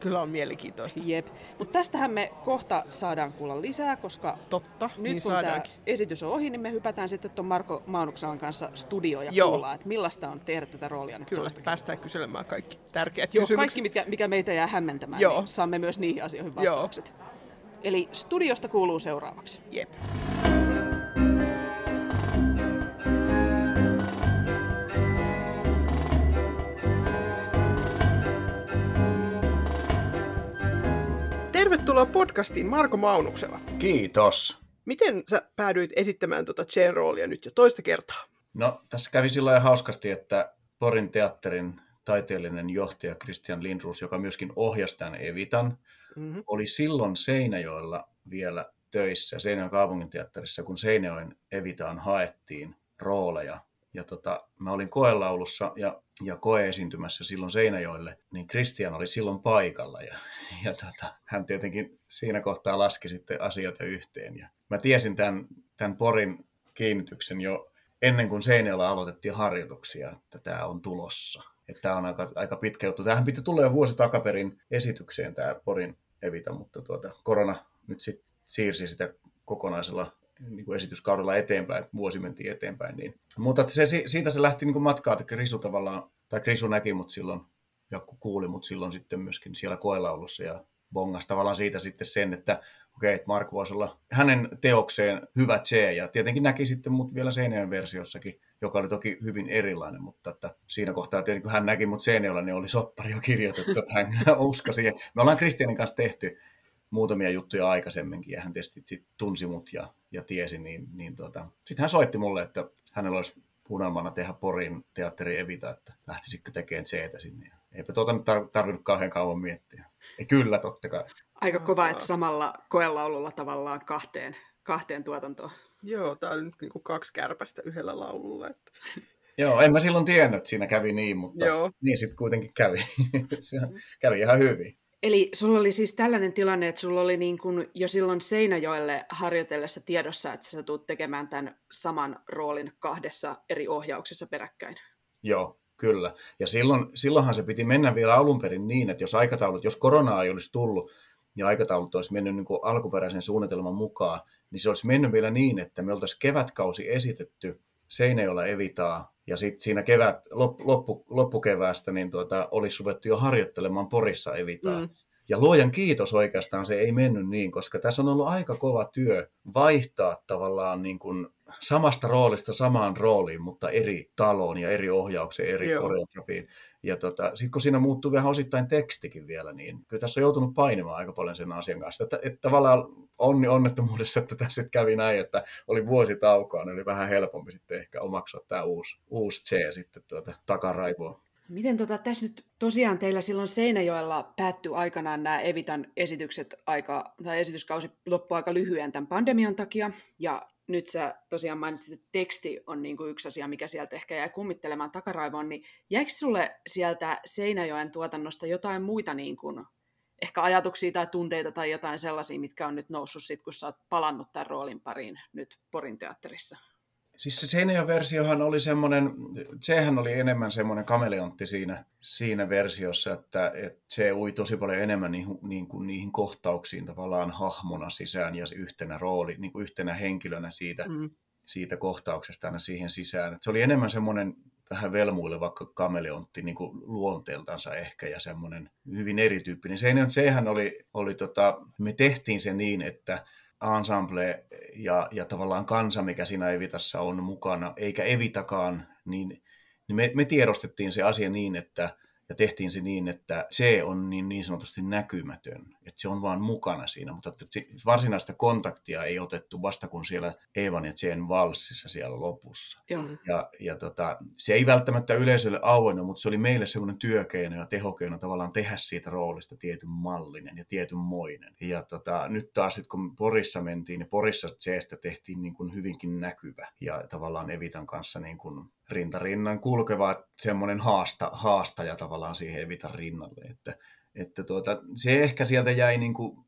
S4: Kyllä on mielenkiintoista.
S3: Jep. Mutta tästähän me kohta saadaan kuulla lisää, koska
S4: Totta,
S3: nyt
S4: niin
S3: kun tämä esitys on ohi, niin me hypätään sitten tuon Marko Maunuksalan kanssa studioon ja
S4: Joo.
S3: kuullaan, että millaista on tehdä tätä roolia nyt
S4: Kyllä, päästään kyselemään kaikki tärkeät
S3: Joo,
S4: kysymykset.
S3: kaikki, mitkä, mikä meitä jää hämmentämään,
S4: Joo.
S3: niin saamme myös niihin asioihin
S4: Joo.
S3: vastaukset. Eli studiosta kuuluu seuraavaksi.
S4: Jep. Tervetuloa podcastiin Marko Maunuksella.
S5: Kiitos.
S4: Miten sä päädyit esittämään tuota Chen roolia nyt jo toista kertaa?
S5: No, tässä kävi sillä lailla hauskasti, että Porin teatterin taiteellinen johtaja Christian Lindruus, joka myöskin ohjasi tämän Evitan,
S4: Mm-hmm.
S5: oli silloin Seinäjoella vielä töissä Seinäjoen kaupunginteatterissa, kun Seinäjoen Evitaan haettiin rooleja. Ja tota, mä olin koelaulussa ja, ja koeesiintymässä silloin Seinäjoelle, niin Christian oli silloin paikalla. Ja, ja tota, hän tietenkin siinä kohtaa laski sitten asioita yhteen. Ja mä tiesin tämän, tämän Porin kiinnityksen jo ennen kuin Seinäjoella aloitettiin harjoituksia, että tämä on tulossa. Että tämä on aika, aika pitkä juttu. Tähän piti tulla jo vuosi takaperin esitykseen tämä Porin Evita, mutta tuota, korona nyt sitten siirsi sitä kokonaisella niin kuin esityskaudella eteenpäin, että vuosi mentiin eteenpäin. Niin. Mutta että se, si- siitä se lähti niin kuin matkaa, että Krisu tavallaan, tai Krisu näki mut silloin, ja kuuli mut silloin sitten myöskin siellä koelaulussa ja bongas tavallaan siitä sitten sen, että okei, että Mark voisi olla hänen teokseen hyvä Che, ja tietenkin näki sitten mut vielä Seinäjoen versiossakin, joka oli toki hyvin erilainen, mutta että siinä kohtaa tietenkin kun hän näki mut Seinäjoella, niin oli soppari jo kirjoitettu, että hän uskoi siihen. Me ollaan Kristianin kanssa tehty muutamia juttuja aikaisemminkin, ja hän tietysti sit tunsi mut ja, ja tiesi, niin, niin tuota, sitten hän soitti mulle, että hänellä olisi unelmana tehdä Porin teatteri Evita, että lähtisikö tekemään Cheetä sinne. Ja eipä tuota nyt tar- tarvinnut kauhean kauan miettiä. Ja kyllä, totta kai.
S3: Aika kova, että samalla koelaululla tavallaan kahteen, kahteen tuotantoon.
S4: Joo, tää on nyt niinku kaksi kärpästä yhdellä laululla. Että...
S5: Joo, en mä silloin tiennyt, että siinä kävi niin, mutta
S4: Joo.
S5: niin sitten kuitenkin kävi. Se kävi ihan hyvin.
S3: Eli sulla oli siis tällainen tilanne, että sulla oli niin kuin jo silloin Seinäjoelle harjoitellessa tiedossa, että sä tulet tekemään tämän saman roolin kahdessa eri ohjauksessa peräkkäin.
S5: Joo, kyllä. Ja silloin, silloinhan se piti mennä vielä alun perin niin, että jos aikataulut, jos koronaa ei olisi tullut ja aikataulut olisi mennyt niin kuin alkuperäisen suunnitelman mukaan, niin se olisi mennyt vielä niin, että me oltaisiin kevätkausi esitetty Seinäjoella Evitaa, ja sitten siinä kevät, loppu, loppu, loppukeväästä niin tuota, olisi ruvettu jo harjoittelemaan Porissa Evitaa. Mm. Ja luojan kiitos oikeastaan se ei mennyt niin, koska tässä on ollut aika kova työ vaihtaa tavallaan niin kuin samasta roolista samaan rooliin, mutta eri taloon ja eri ohjaukseen, eri Joo. koreografiin. Ja tota, sitten kun siinä muuttuu vähän osittain tekstikin vielä, niin kyllä tässä on joutunut painimaan aika paljon sen asian kanssa. Että, että tavallaan onni onnettomuudessa, että tässä sitten kävi näin, että oli vuosi taukoa, niin oli vähän helpompi sitten ehkä omaksua tämä uusi, uusi C sitten tuota takaraivoa.
S3: Miten tota, tässä nyt tosiaan teillä silloin Seinäjoella päättyi aikanaan nämä Evitan esitykset aika, tai esityskausi loppui aika lyhyen tämän pandemian takia, ja nyt sä tosiaan mainitsit, että teksti on niin kuin yksi asia, mikä sieltä ehkä jäi kummittelemaan takaraivoon, niin jäikö sulle sieltä Seinäjoen tuotannosta jotain muita niin kuin, ehkä ajatuksia tai tunteita tai jotain sellaisia, mitkä on nyt noussut sit, kun sä oot palannut tämän roolin pariin nyt Porin teatterissa?
S5: Siis se Seinäjoen versiohan oli semmoinen, sehän oli enemmän semmoinen kameleontti siinä, siinä versiossa, että, että se ui tosi paljon enemmän niihin, niin kuin niihin kohtauksiin tavallaan hahmona sisään ja yhtenä rooli, niin kuin yhtenä henkilönä siitä, mm. siitä kohtauksesta aina siihen sisään. Että se oli enemmän semmoinen vähän velmuileva kameleontti niin kuin luonteeltansa ehkä ja semmoinen hyvin erityyppinen. Seinäjoen, sehän oli, oli tota, me tehtiin se niin, että ensemble ja, ja tavallaan kansa, mikä siinä Evitassa on mukana, eikä Evitakaan, niin, niin me, me tiedostettiin se asia niin, että ja tehtiin se niin, että se on niin, niin sanotusti näkymätön, että se on vaan mukana siinä, mutta että varsinaista kontaktia ei otettu vasta kun siellä Evan ja Jane valssissa siellä lopussa. Joo. Ja, ja tota, se ei välttämättä yleisölle auennut, mutta se oli meille semmoinen työkeino ja tehokeino tavallaan tehdä siitä roolista tietyn mallinen ja tietyn moinen. Ja tota, nyt taas sit, kun Porissa mentiin, niin Porissa Jstä tehtiin niin kuin hyvinkin näkyvä ja tavallaan Evitan kanssa niin kuin rintarinnan kulkeva semmoinen haasta, haastaja tavallaan siihen Evitan rinnalle. Että, että tuota, se ehkä sieltä jäi niin kuin,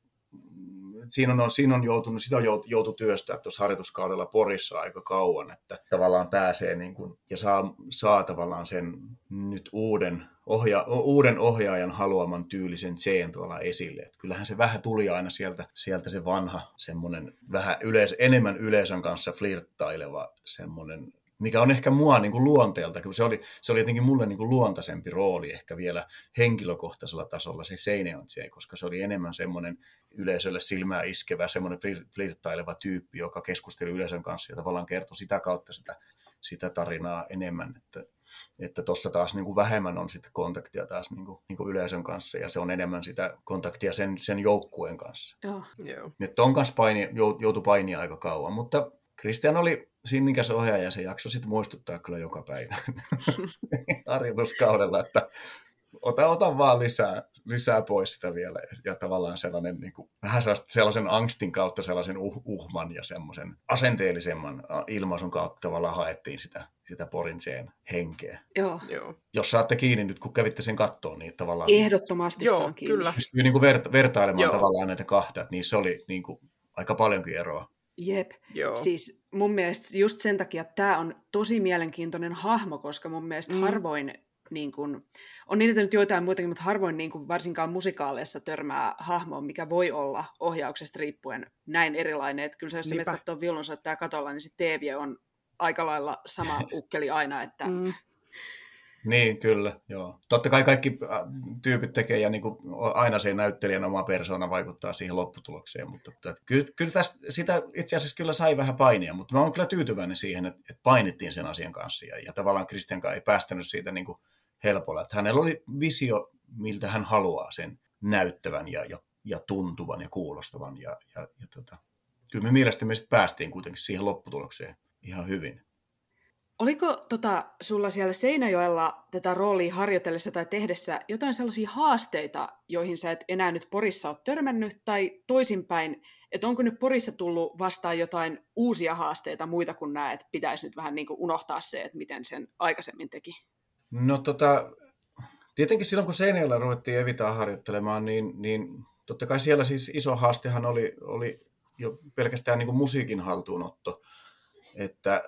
S5: siinä on, siinä on joutunut, sitä on joutu työstää tuossa harjoituskaudella Porissa aika kauan, että tavallaan pääsee niin kuin, ja saa, saa tavallaan sen nyt uuden, ohja, uuden ohjaajan haluaman tyylisen tuolla esille. Että kyllähän se vähän tuli aina sieltä, sieltä se vanha, semmoinen vähän yleis, enemmän yleisön kanssa flirttaileva semmoinen mikä on ehkä mua niin kuin luonteelta, kun se oli, se oli jotenkin mulle niin kuin luontaisempi rooli ehkä vielä henkilökohtaisella tasolla se Seineon koska se oli enemmän semmoinen yleisölle silmää iskevä, semmoinen flirttaileva tyyppi, joka keskusteli yleisön kanssa ja tavallaan kertoi sitä kautta sitä, sitä tarinaa enemmän, että että tuossa taas niin kuin vähemmän on sitten kontaktia taas niin kuin, niin kuin yleisön kanssa ja se on enemmän sitä kontaktia sen, sen joukkueen kanssa. Joo. Joo. Nyt ton kanssa paini, joutui painia aika kauan, mutta Kristian oli sinnikäs ohjaaja ja se jakso sitten muistuttaa kyllä joka päivä harjoituskaudella, että ota, ota vaan lisää, lisää pois sitä vielä. Ja tavallaan sellainen, niin kuin, vähän sellaisen angstin kautta sellaisen uh, uhman ja semmoisen asenteellisemman ilmaisun kautta tavallaan haettiin sitä, sitä Porintseen henkeä.
S3: Joo.
S4: Joo.
S5: Jos saatte kiinni nyt, kun kävitte sen kattoon, niin tavallaan...
S3: Ehdottomasti Joo, saan kiinni.
S4: kyllä.
S5: Pystyy niin kuin ver- vertailemaan Joo. tavallaan näitä kahta, että niissä oli niin kuin, aika paljonkin eroa.
S3: Jep. Joo. Siis mun mielestä just sen takia tämä on tosi mielenkiintoinen hahmo, koska mun mielestä mm. harvoin niin kun, on niitä nyt joitain muitakin, mutta harvoin niin kun, varsinkaan musikaaleissa törmää hahmoon, mikä voi olla ohjauksesta riippuen näin erilainen. Että kyllä se, jos sä menet katsoa viulunsoittajaa katolla, niin se TV on aika lailla sama ukkeli aina, että mm.
S5: Niin, kyllä, joo. Totta kai kaikki äh, tyypit tekee ja niin kuin aina se näyttelijän oma persona vaikuttaa siihen lopputulokseen, mutta että, kyllä, kyllä tästä, sitä itse asiassa kyllä sai vähän painia, mutta mä oon kyllä tyytyväinen siihen, että, että painittiin sen asian kanssa ja, ja tavallaan Kristian ei päästänyt siitä niin kuin helpolla. Että hänellä oli visio, miltä hän haluaa sen näyttävän ja, ja, ja tuntuvan ja kuulostavan ja, ja, ja tota, kyllä me mielestäni me päästiin kuitenkin siihen lopputulokseen ihan hyvin.
S3: Oliko tota, sulla siellä Seinäjoella tätä roolia harjoitellessa tai tehdessä jotain sellaisia haasteita, joihin sä et enää nyt Porissa ole törmännyt, tai toisinpäin, että onko nyt Porissa tullut vastaan jotain uusia haasteita, muita kuin nämä, että pitäisi nyt vähän niin kuin unohtaa se, että miten sen aikaisemmin teki?
S5: No tota, tietenkin silloin kun Seinäjoella ruvettiin Evitaa harjoittelemaan, niin, niin totta kai siellä siis iso haastehan oli, oli jo pelkästään niin kuin musiikin haltuunotto. Että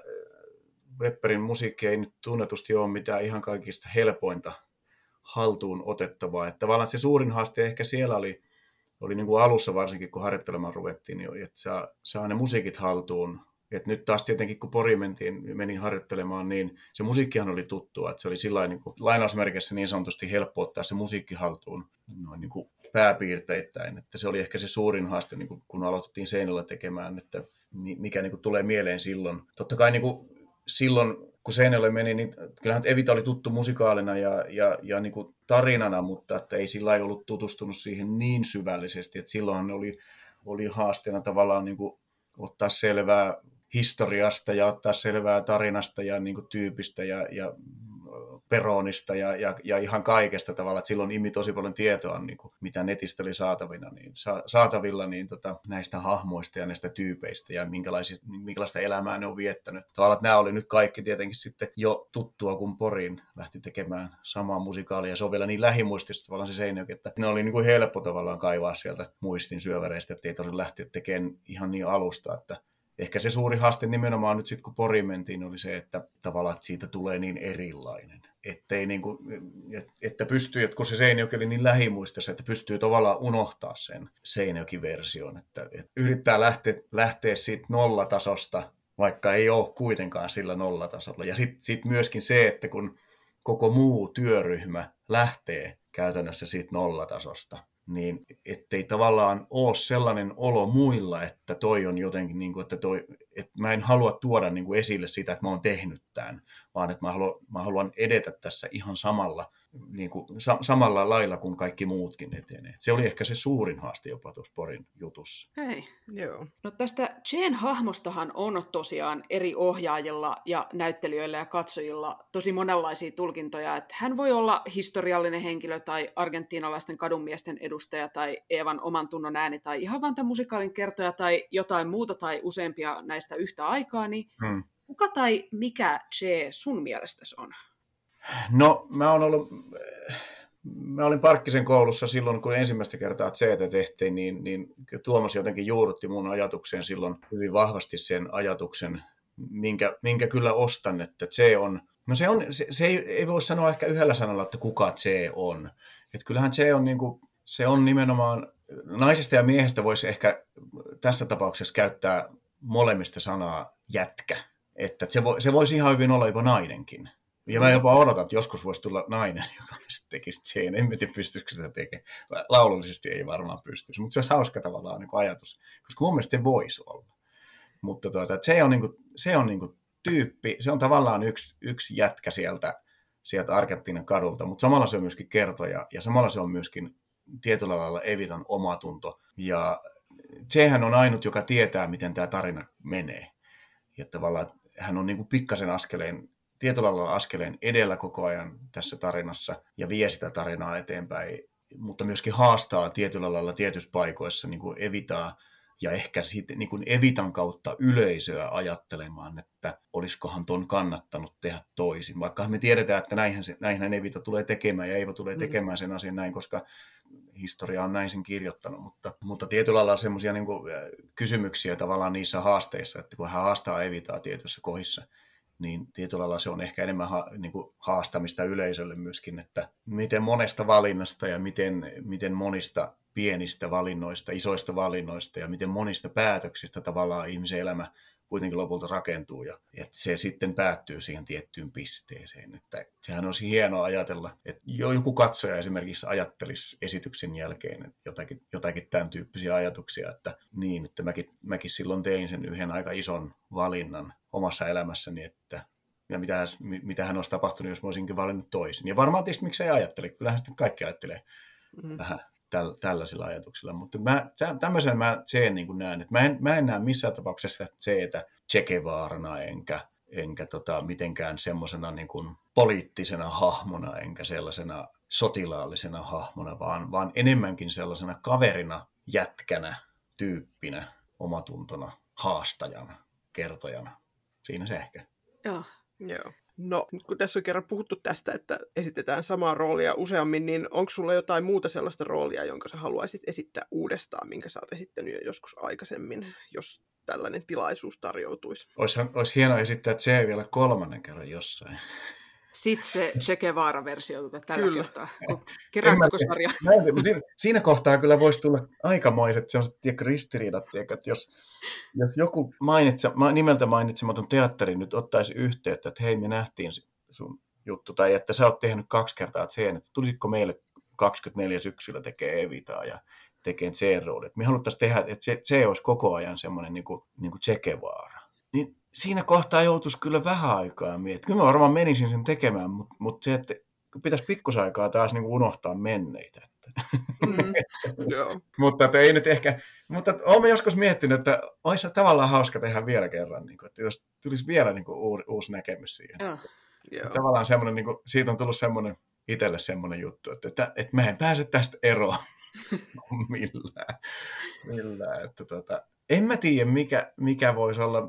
S5: Webberin musiikki ei nyt tunnetusti ole mitään ihan kaikista helpointa haltuun otettavaa. Että tavallaan se suurin haaste ehkä siellä oli, oli niin kuin alussa varsinkin, kun harjoittelemaan ruvettiin, niin että saa, saa ne musiikit haltuun. Et nyt taas tietenkin, kun Pori mentiin, menin harjoittelemaan, niin se musiikkihan oli tuttua. Että se oli sillä niin kuin, lainausmerkissä niin sanotusti helppo ottaa se musiikki haltuun noin niin kuin pääpiirteittäin. Että se oli ehkä se suurin haaste, niin kuin, kun aloitettiin seinällä tekemään, että mikä niin kuin, tulee mieleen silloin. Totta kai niin kuin, silloin, kun Seinäjoelle meni, niin kyllähän Evita oli tuttu musikaalina ja, ja, ja niin kuin tarinana, mutta että ei sillä ei ollut tutustunut siihen niin syvällisesti, että silloin oli, oli haasteena tavallaan niin kuin ottaa selvää historiasta ja ottaa selvää tarinasta ja niin kuin tyypistä ja, ja Peronista ja, ja, ja ihan kaikesta tavalla, että silloin imi tosi paljon tietoa, niin kuin, mitä netistä oli saatavilla, niin, sa, saatavilla niin tota, näistä hahmoista ja näistä tyypeistä ja minkälaista elämää ne on viettänyt. Tavallaan, että nämä oli nyt kaikki tietenkin sitten jo tuttua, kun Porin lähti tekemään samaa musikaalia ja se on vielä niin lähimuistista tavallaan se Seinäjoki, että ne oli niin kuin helppo tavallaan kaivaa sieltä muistin syöväreistä, että ei tarvitse lähteä tekemään ihan niin alusta, että ehkä se suuri haaste nimenomaan nyt sitten kun Pori mentiin oli se, että tavallaan että siitä tulee niin erilainen. Ettei niin kuin, että pystyy, että kun se Seinäjoki oli niin lähimuistassa, että pystyy tavallaan unohtaa sen Seinäjoki-version. Että, että yrittää lähteä, lähteä siitä nollatasosta, vaikka ei ole kuitenkaan sillä nollatasolla. Ja sitten sit myöskin se, että kun koko muu työryhmä lähtee käytännössä siitä nollatasosta, niin ettei tavallaan ole sellainen olo muilla, että toi on jotenkin, niin kuin, että, toi, että mä en halua tuoda niin kuin esille sitä, että mä oon tehnyt tämän, vaan että mä haluan, mä haluan edetä tässä ihan samalla niin kuin, sa- samalla lailla kuin kaikki muutkin etenee. Se oli ehkä se suurin haaste jopa tuossa Porin jutussa.
S3: Hei.
S4: Joo.
S3: No tästä Jane hahmostahan on tosiaan eri ohjaajilla ja näyttelijöillä ja katsojilla tosi monenlaisia tulkintoja. Että hän voi olla historiallinen henkilö tai argentiinalaisten kadunmiesten edustaja tai Eevan oman tunnon ääni tai ihan vain tämän musikaalin kertoja tai jotain muuta tai useampia näistä yhtä aikaa. Niin hmm. kuka tai mikä Che sun mielestäsi on?
S5: No, mä oon ollut, mä olin Parkkisen koulussa silloin, kun ensimmäistä kertaa CT tehtiin, niin, niin Tuomas jotenkin juurrutti mun ajatukseen silloin hyvin vahvasti sen ajatuksen, minkä, minkä kyllä ostan, että C on, no se, on, se, se ei, ei voi sanoa ehkä yhdellä sanalla, että kuka C on. Että kyllähän C on, niin kuin, se on nimenomaan, naisesta ja miehestä voisi ehkä tässä tapauksessa käyttää molemmista sanaa jätkä. Että se, vo, se voisi ihan hyvin olla jopa nainenkin. Ja mä jopa odotan, että joskus voisi tulla nainen, joka tekisi sen. En tiedä, pystyisikö sitä tekemään. Laulullisesti ei varmaan pystyisi, mutta se olisi hauska tavallaan niin ajatus, koska mun mielestä se voisi olla. Mutta tuota, se on, niin kuin, se on niin kuin tyyppi, se on tavallaan yksi, yksi jätkä sieltä, sieltä Argentiinan kadulta, mutta samalla se on myöskin kertoja ja samalla se on myöskin tietyllä lailla Evitan omatunto. Ja sehän on ainut, joka tietää, miten tämä tarina menee. Ja tavallaan hän on niin kuin pikkasen askeleen tietyllä lailla askeleen edellä koko ajan tässä tarinassa ja vie sitä tarinaa eteenpäin, mutta myöskin haastaa tietyllä lailla tietyissä paikoissa niin kuin evitaa ja ehkä sitten niin kuin evitan kautta yleisöä ajattelemaan, että olisikohan ton kannattanut tehdä toisin. Vaikka me tiedetään, että näinhän, se, näinhän Evita tulee tekemään ja Eiva tulee mm. tekemään sen asian näin, koska historia on näin sen kirjoittanut, mutta, mutta tietyllä lailla semmoisia niin kysymyksiä tavallaan niissä haasteissa, että kun hän haastaa Evitaa tietyissä kohdissa, niin tietyllä lailla se on ehkä enemmän ha, niin kuin haastamista yleisölle myöskin, että miten monesta valinnasta ja miten, miten monista pienistä valinnoista, isoista valinnoista ja miten monista päätöksistä tavallaan ihmisen elämä kuitenkin lopulta rakentuu ja että se sitten päättyy siihen tiettyyn pisteeseen. Että sehän olisi hienoa ajatella, että joku katsoja esimerkiksi ajattelisi esityksen jälkeen että jotakin, jotakin tämän tyyppisiä ajatuksia, että niin, että mäkin, mäkin silloin tein sen yhden aika ison valinnan omassa elämässäni, että ja mitä, mitä hän olisi tapahtunut, jos mä olisinkin valinnut toisin. Ja varmaan tietysti miksei ajattele, kyllähän sitten kaikki ajattelee mm. vähän täl, tällaisilla ajatuksilla. Mutta mä, tämmöisen mä Tsen niin näen, että mä en, mä en näe missään tapauksessa Tseetä Chekevaarana enkä, enkä tota, mitenkään semmoisena niin kuin poliittisena hahmona enkä sellaisena sotilaallisena hahmona, vaan, vaan enemmänkin sellaisena kaverina, jätkänä, tyyppinä, omatuntona, haastajana, kertojana. Siinä se ehkä.
S3: Joo.
S4: Joo. No, nyt kun tässä on kerran puhuttu tästä, että esitetään samaa roolia useammin, niin onko sulla jotain muuta sellaista roolia, jonka sä haluaisit esittää uudestaan, minkä sä oot esittänyt jo joskus aikaisemmin, jos tällainen tilaisuus tarjoutuisi?
S5: Olisi, olisi hienoa esittää se vielä kolmannen kerran jossain.
S3: Sitten se Che Guevara-versio tällä
S4: Kyllä.
S3: kertaa, koko sarja.
S5: Siinä, siinä kohtaa kyllä voisi tulla aikamoiset sellaiset tiedätkö, ristiriidat, tiedätkö, että jos, jos joku mainitse, ma- nimeltä mainitsematon teatteri nyt ottaisi yhteyttä, että hei me nähtiin se- sun juttu, tai että sä oot tehnyt kaksi kertaa sen, että tulisitko meille 24 syksyllä tekee Evitaa ja tekee C-roolit. Me haluttaisiin tehdä, että se, se olisi koko ajan semmoinen niin kuin, niin kuin Che Guevara. Niin siinä kohtaa joutuisi kyllä vähän aikaa miettimään. Kyllä mä varmaan menisin sen tekemään, mutta, mutta se, että pitäisi pikkusaikaa taas niin kuin unohtaa menneitä.
S3: Mm.
S4: Joo.
S5: mutta että ei nyt ehkä, mutta olen joskus miettinyt, että olisi tavallaan hauska tehdä vielä kerran, niin kuin, että jos tulisi vielä niin kuin, uusi, uusi näkemys siihen.
S3: Joo.
S4: Joo.
S5: Tavallaan semmoinen, niin kuin, siitä on tullut semmoinen itselle semmoinen juttu, että, että, että mä en pääse tästä eroon millään. millään että, tota, en mä tiedä, mikä, mikä voisi olla.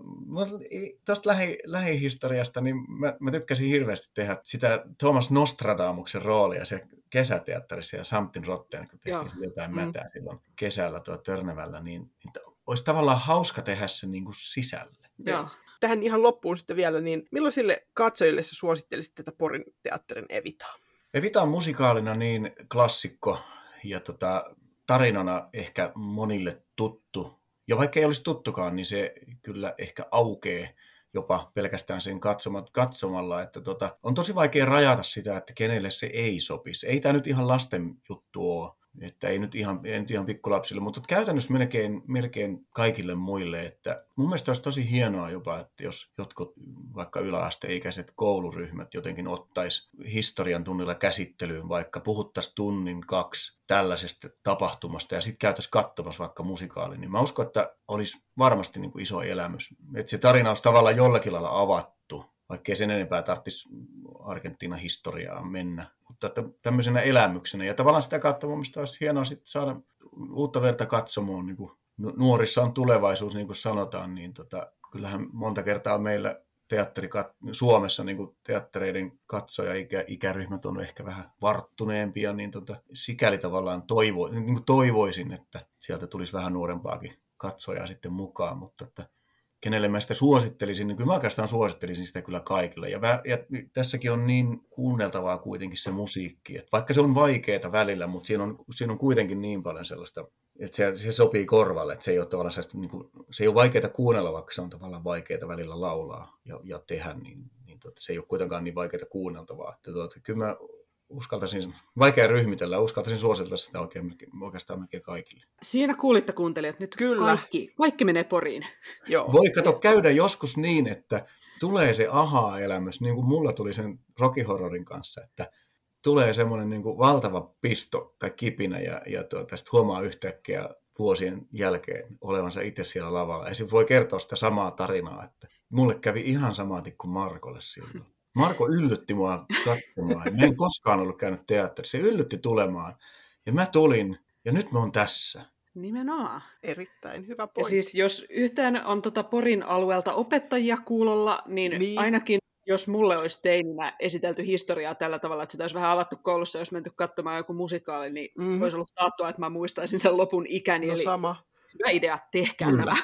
S5: Tuosta lähi, lähihistoriasta, niin mä, mä tykkäsin hirveästi tehdä sitä Thomas Nostradamuksen roolia se kesäteatterissa ja Samtin Rotten, kun
S3: Joo.
S5: tehtiin sille jotain
S3: Mm.
S5: mätää silloin kesällä tuo Törnävällä, niin, niin olisi tavallaan hauska tehdä se niin kuin sisälle.
S3: Joo.
S4: Tähän ihan loppuun sitten vielä, niin millaisille katsojille sä suosittelisit tätä Porin teatterin Evitaa?
S5: Evita on musikaalina niin klassikko ja tota, tarinana ehkä monille tuttu. Ja vaikka ei olisi tuttukaan, niin se kyllä ehkä aukee jopa pelkästään sen katsomat, katsomalla, että tota, on tosi vaikea rajata sitä, että kenelle se ei sopisi. Ei tämä nyt ihan lasten juttu ole, että ei nyt ihan, ei nyt ihan pikkulapsille, mutta käytännössä melkein, melkein kaikille muille, että mun mielestä olisi tosi hienoa jopa, että jos jotkut vaikka yläasteikäiset kouluryhmät jotenkin ottaisi historian tunnilla käsittelyyn, vaikka puhuttaisiin tunnin kaksi tällaisesta tapahtumasta ja sitten käytäisiin katsomassa vaikka musikaali, niin mä uskon, että olisi varmasti niin kuin iso elämys. Että se tarina olisi tavallaan jollakin lailla avattu, vaikkei sen enempää tarvitsisi Argentiinan historiaa mennä. Mutta että tämmöisenä elämyksenä. Ja tavallaan sitä kautta mun mielestä olisi hienoa sitten saada uutta verta katsomoon. Niin kuin nu- nuorissa on tulevaisuus, niin kuin sanotaan, niin tota, kyllähän monta kertaa meillä teatteri, Suomessa niin kuin teattereiden katsoja ikä, ikäryhmät on ehkä vähän varttuneempia, niin tota, sikäli tavallaan toivo, niin kuin toivoisin, että sieltä tulisi vähän nuorempaakin katsojaa sitten mukaan, mutta että kenelle mä sitä suosittelisin, niin kyllä mä oikeastaan suosittelisin sitä kyllä kaikille. Ja, vä- ja tässäkin on niin kuunneltavaa kuitenkin se musiikki, että vaikka se on vaikeaa välillä, mutta siinä on, siinä on kuitenkin niin paljon sellaista, että se, se sopii korvalle, että se ei ole tavallaan sellaista, niin kuin, se ei ole vaikeaa kuunnella, vaikka se on tavallaan vaikeaa välillä laulaa ja, ja tehdä, niin, niin tuota, se ei ole kuitenkaan niin vaikeaa kuunneltavaa. Että tuota, kyllä mä uskaltaisin, vaikea ryhmitellä, uskaltaisin suositella sitä oikein, oikeastaan melkein kaikille.
S3: Siinä kuulitte kuuntelijat, nyt
S4: Kyllä.
S3: Kaikki, kaikki menee poriin.
S4: Joo.
S5: Voi kato käydä joskus niin, että tulee se aha-elämys, niin kuin mulla tuli sen Rocky Horrorin kanssa, että tulee semmoinen niin kuin valtava pisto tai kipinä ja, ja tuota, sitten huomaa yhtäkkiä vuosien jälkeen olevansa itse siellä lavalla. Ja sitten voi kertoa sitä samaa tarinaa, että mulle kävi ihan samaatin kuin Markolle silloin. Marko yllytti mua katsomaan. Mä en koskaan ollut käynyt teatterissa. Se yllytti tulemaan. Ja mä tulin, ja nyt mä oon tässä.
S3: Nimenomaan.
S4: Erittäin hyvä
S3: Ja
S4: pointti.
S3: siis jos yhtään on tota Porin alueelta opettajia kuulolla, niin,
S4: Niin.
S3: ainakin jos mulle olisi teininä esitelty historiaa tällä tavalla, että sitä olisi vähän avattu koulussa, jos menty katsomaan joku musikaali, niin mm-hmm. olisi ollut taattua, että mä muistaisin sen lopun ikäni.
S4: No
S3: eli
S4: sama.
S3: hyvä idea, tehkää
S5: Kyllä.
S3: tämä.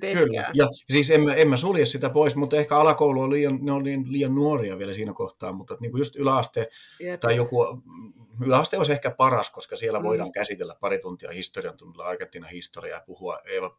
S4: Tehkää.
S5: Kyllä. Ja siis en en mä sulje sitä pois, mutta ehkä alakoulu on liian, ne on liian, liian nuoria vielä siinä kohtaa, mutta niin kuin just yläaste
S3: Jep.
S5: tai joku, yläaste olisi ehkä paras, koska siellä
S4: Mm.
S5: voidaan käsitellä pari tuntia historian tunnilla Argentiinan historiaa, puhua Eeva,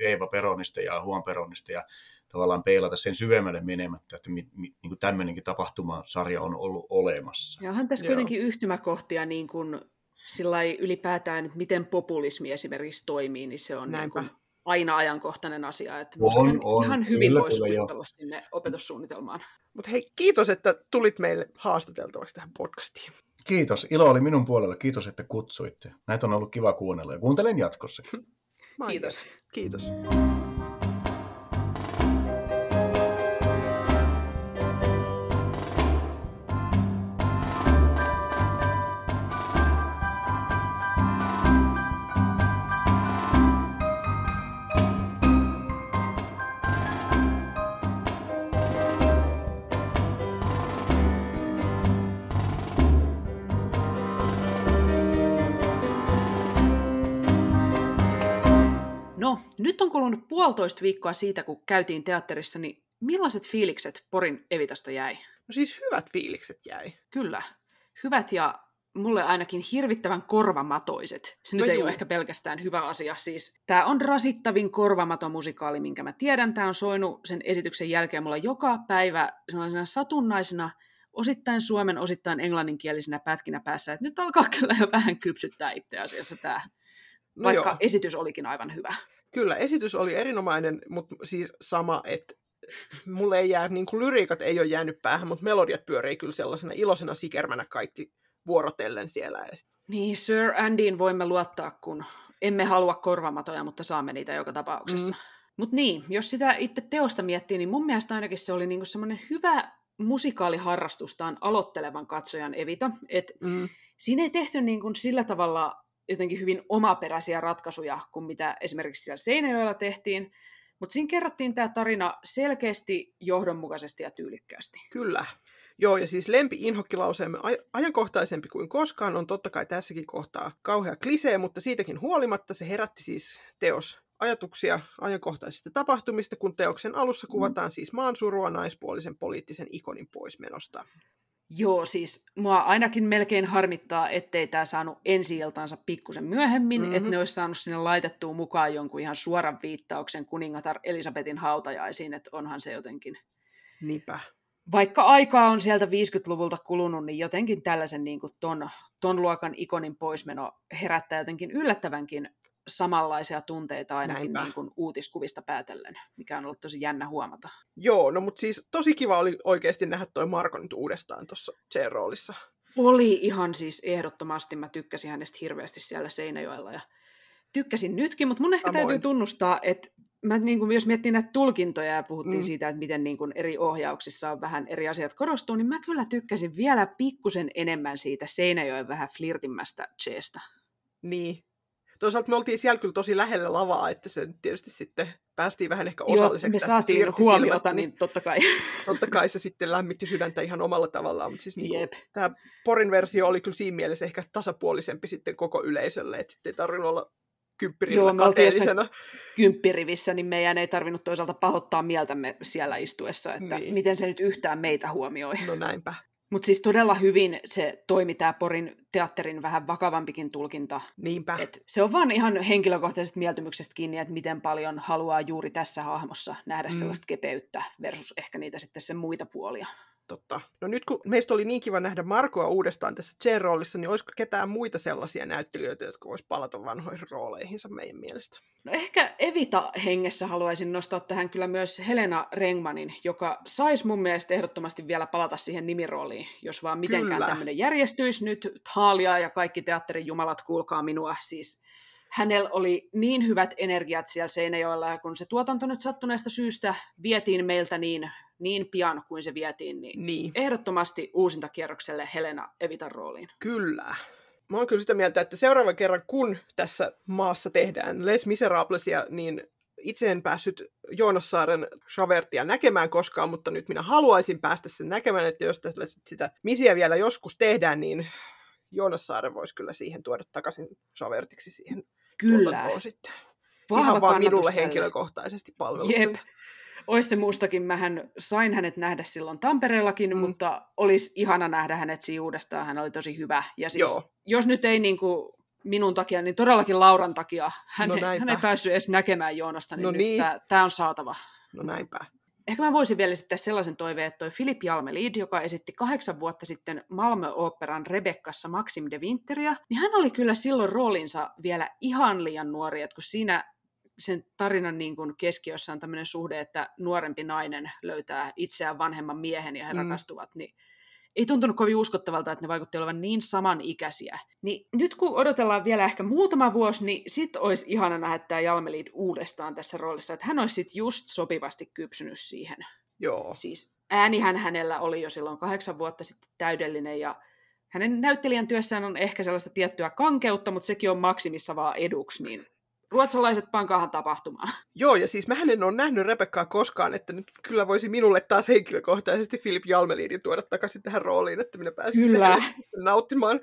S5: Eeva, Peronista ja Juan Peronista ja tavallaan peilata sen syvemmälle menemättä, että mi, mi, niin kuin tämmöinenkin tapahtumasarja on ollut olemassa.
S3: Ja onhan tässä
S4: Joo.
S3: kuitenkin yhtymäkohtia niin kuin, sillai ylipäätään, että miten populismi esimerkiksi toimii, niin se on niin
S4: Näinpä.
S3: kuin, aina ajankohtainen asia. Että
S5: On, on.
S3: ihan hyvin
S5: Kyllä,
S3: voisi
S5: kyllä,
S3: sinne opetussuunnitelmaan.
S4: Mutta hei, kiitos, että tulit meille haastateltavaksi tähän podcastiin.
S5: Kiitos, ilo oli minun puolella, kiitos, että kutsuitte. Näitä on ollut kiva kuunnella ja kuuntelen jatkossa.
S3: Kiitos.
S4: Kiitos.
S3: No, nyt on kulunut puolitoista viikkoa siitä, kun käytiin teatterissa, niin millaiset fiilikset Porin Evitasta jäi?
S4: No siis hyvät fiilikset jäi.
S3: Kyllä, hyvät ja mulle ainakin hirvittävän korvamatoiset. Se nyt
S4: No
S3: ei
S4: juu.
S3: ole ehkä pelkästään hyvä asia. Siis, tämä on rasittavin korvamato-musikaali, minkä mä tiedän. Tämä on soinut sen esityksen jälkeen mulla joka päivä sellaisena satunnaisena, osittain suomen, osittain englanninkielisenä pätkinä päässä. Et nyt alkaa kyllä jo vähän kypsyttää itse asiassa tämä,
S4: No
S3: vaikka
S4: joo,
S3: esitys olikin aivan hyvä.
S4: Kyllä esitys oli erinomainen, mutta siis sama, että mulle ei jää, niin kuin lyriikat ei ole jäänyt päähän, mutta melodiat pyörii kyllä sellaisena iloisena sikermänä kaikki vuorotellen siellä.
S3: Niin, Sir Andyin voimme luottaa, kun emme halua korvamatoja, mutta saamme niitä joka tapauksessa. Mm. Mutta niin, jos sitä itse teosta miettii, niin mun mielestä ainakin se oli niinku semmoinen hyvä musikaaliharrastustaan aloittelevan katsojan evita. Et
S4: mm,
S3: siinä ei tehty niinku sillä tavalla jotenkin hyvin omaperäisiä ratkaisuja kuin mitä esimerkiksi siellä Seinäjoella tehtiin, mutta siinä kerrottiin tämä tarina selkeästi, johdonmukaisesti ja tyylikkäästi.
S4: kyllä. Joo, ja siis lempi inhokkilauseemme aj- ajankohtaisempi kuin koskaan on totta kai tässäkin kohtaa kauhea klisee, mutta siitäkin huolimatta se herätti siis teos ajatuksia ajankohtaisista tapahtumista, kun teoksen alussa kuvataan siis maansurua naispuolisen poliittisen ikonin poismenosta.
S3: Joo, siis mua ainakin melkein harmittaa, ettei tämä saanut ensi iltaansa pikkusen myöhemmin,
S4: Mhm.
S3: mm-hmm. että ne olisi saanut sinne laitettua mukaan jonkun ihan suoran viittauksen kuningatar Elisabetin hautajaisiin, että onhan se jotenkin.
S4: Niinpä.
S3: Vaikka aikaa on sieltä 50-luvulta kulunut, niin jotenkin tällaisen niin kuin ton, ton luokan ikonin poismeno herättää jotenkin yllättävänkin samanlaisia tunteita ainakin
S4: Näinpä.
S3: niin kuin uutiskuvista päätellen, mikä on ollut tosi jännä huomata.
S4: Joo, no mutta siis tosi kiva oli oikeasti nähdä toi Marko nyt uudestaan tuossa C-roolissa.
S3: Oli ihan siis ehdottomasti, mä tykkäsin hänestä hirveästi siellä Seinäjoella ja tykkäsin nytkin, mutta mun ehkä
S4: Samoin.
S3: täytyy tunnustaa, että mä niin kuin, jos miettii näitä tulkintoja ja puhuttiin
S4: Mm.
S3: siitä, että miten niin kuin eri ohjauksissa on vähän eri asiat korostuu, niin mä kyllä tykkäsin vielä pikkusen enemmän siitä Seinäjoen vähän flirtimmästä Cheestä.
S4: Niin. Toisaalta me oltiin siellä kyllä tosi lähellä lavaa, että se nyt tietysti sitten päästiin vähän ehkä
S3: Joo,
S4: osalliseksi
S3: me
S4: tästä
S3: saatiin
S4: flirttisilmästä,
S3: huomiota, niin totta kai.
S4: totta kai se sitten lämmitti sydäntä ihan omalla tavallaan, mutta siis niin
S3: Jep.
S4: tämä Porin versio oli kyllä siinä mielessä ehkä tasapuolisempi sitten koko yleisölle, että sitten ei tarvinnut olla kymppirillä
S3: Joo, me
S4: kateellisena.
S3: kymppirivissä, niin meidän ei tarvinnut toisaalta pahoittaa mieltämme siellä istuessa, että
S4: Niin.
S3: niin. miten se nyt yhtään meitä huomioi.
S4: No näinpä.
S3: Mutta siis todella hyvin se toimi tämä Porin teatterin vähän vakavampikin tulkinta.
S4: Niinpä.
S3: Et se on vaan ihan henkilökohtaisesta mieltymyksestä kiinni, että miten paljon haluaa juuri tässä hahmossa nähdä
S4: Mm.
S3: sellaista kepeyttä versus ehkä niitä sitten sen muita puolia.
S4: Totta. No nyt kun meistä oli niin kiva nähdä Markoa uudestaan tässä J-roolissa, niin olisiko ketään muita sellaisia näyttelijöitä, jotka vois palata vanhoihin rooleihinsa meidän mielestä?
S3: No ehkä Evita hengessä haluaisin nostaa tähän kyllä myös Helena Rengmanin, joka saisi mun mielestä ehdottomasti vielä palata siihen nimirooliin, jos vaan mitenkään
S4: Kyllä.
S3: tämmöinen järjestyisi nyt. Thalia ja kaikki teatterin jumalat, kuulkaa minua. Siis hänellä oli niin hyvät energiat siellä Seinäjoella, ja kun se tuotanto nyt sattuneesta syystä vietiin meiltä niin, niin pian kuin se vietiin, niin
S4: Niin.
S3: ehdottomasti uusintakierrokselle Helena Evitan rooliin.
S4: Kyllä. Mä oon kyllä sitä mieltä, että seuraavan kerran, kun tässä maassa tehdään Les Miserablesia, niin itse en päässyt Joonas Saaren Shavertia näkemään koskaan, mutta nyt minä haluaisin päästä sen näkemään, että jos sitä misiä vielä joskus tehdään, niin Joonas Saaren voisi kyllä siihen tuoda takaisin Shavertiksi siihen
S3: Kyllä.
S4: sitten.
S3: Vahva
S4: Ihan vaan minulle
S3: tälle.
S4: henkilökohtaisesti palveluksen.
S3: Jep. Ois se muustakin, mähän sain hänet nähdä silloin Tampereellakin,
S4: Mm.
S3: mutta olisi ihana nähdä hänet siinä uudestaan, hän oli tosi hyvä. Ja siis,
S4: Joo.
S3: jos nyt ei niin kuin minun takia, niin todellakin Lauran takia. Hän,
S4: No
S3: hän ei päässyt edes näkemään Joonasta, niin,
S4: No niin.
S3: tämä on saatava.
S4: No näinpä.
S3: Ehkä mä voisin vielä esittää sellaisen toiveen, että toi Philip Jalmelid, joka esitti kahdeksan vuotta sitten Malmö-oopperan Rebekkassa Maxim de Winteria, niin hän oli kyllä silloin roolinsa vielä ihan liian nuori, että kun siinä sen tarinan niin kuin keskiössä on tämmöinen suhde, että nuorempi nainen löytää itseään vanhemman miehen ja he
S4: Mm.
S3: rakastuvat, niin ei tuntunut kovin uskottavalta, että ne vaikutti olevan niin samanikäisiä. Niin nyt kun odotellaan vielä ehkä muutama vuosi, niin sit olisi ihana nähdä tämä Jalmelid uudestaan tässä roolissa, että hän olisi sit just sopivasti kypsynyt siihen.
S4: Joo.
S3: Siis äänihän hänellä oli jo silloin kahdeksan vuotta sitten täydellinen ja hänen näyttelijän työssään on ehkä sellaista tiettyä kankeutta, mutta sekin on maksimissa vaan eduksi, niin ruotsalaiset pankaahan tapahtumaan.
S4: Joo, ja siis mähän en ole nähnyt Rebekkaa koskaan, että nyt kyllä voisi minulle taas henkilökohtaisesti Philip Jalmelidin tuoda takaisin tähän rooliin, että minä pääsin
S3: Kyllä.
S4: nauttimaan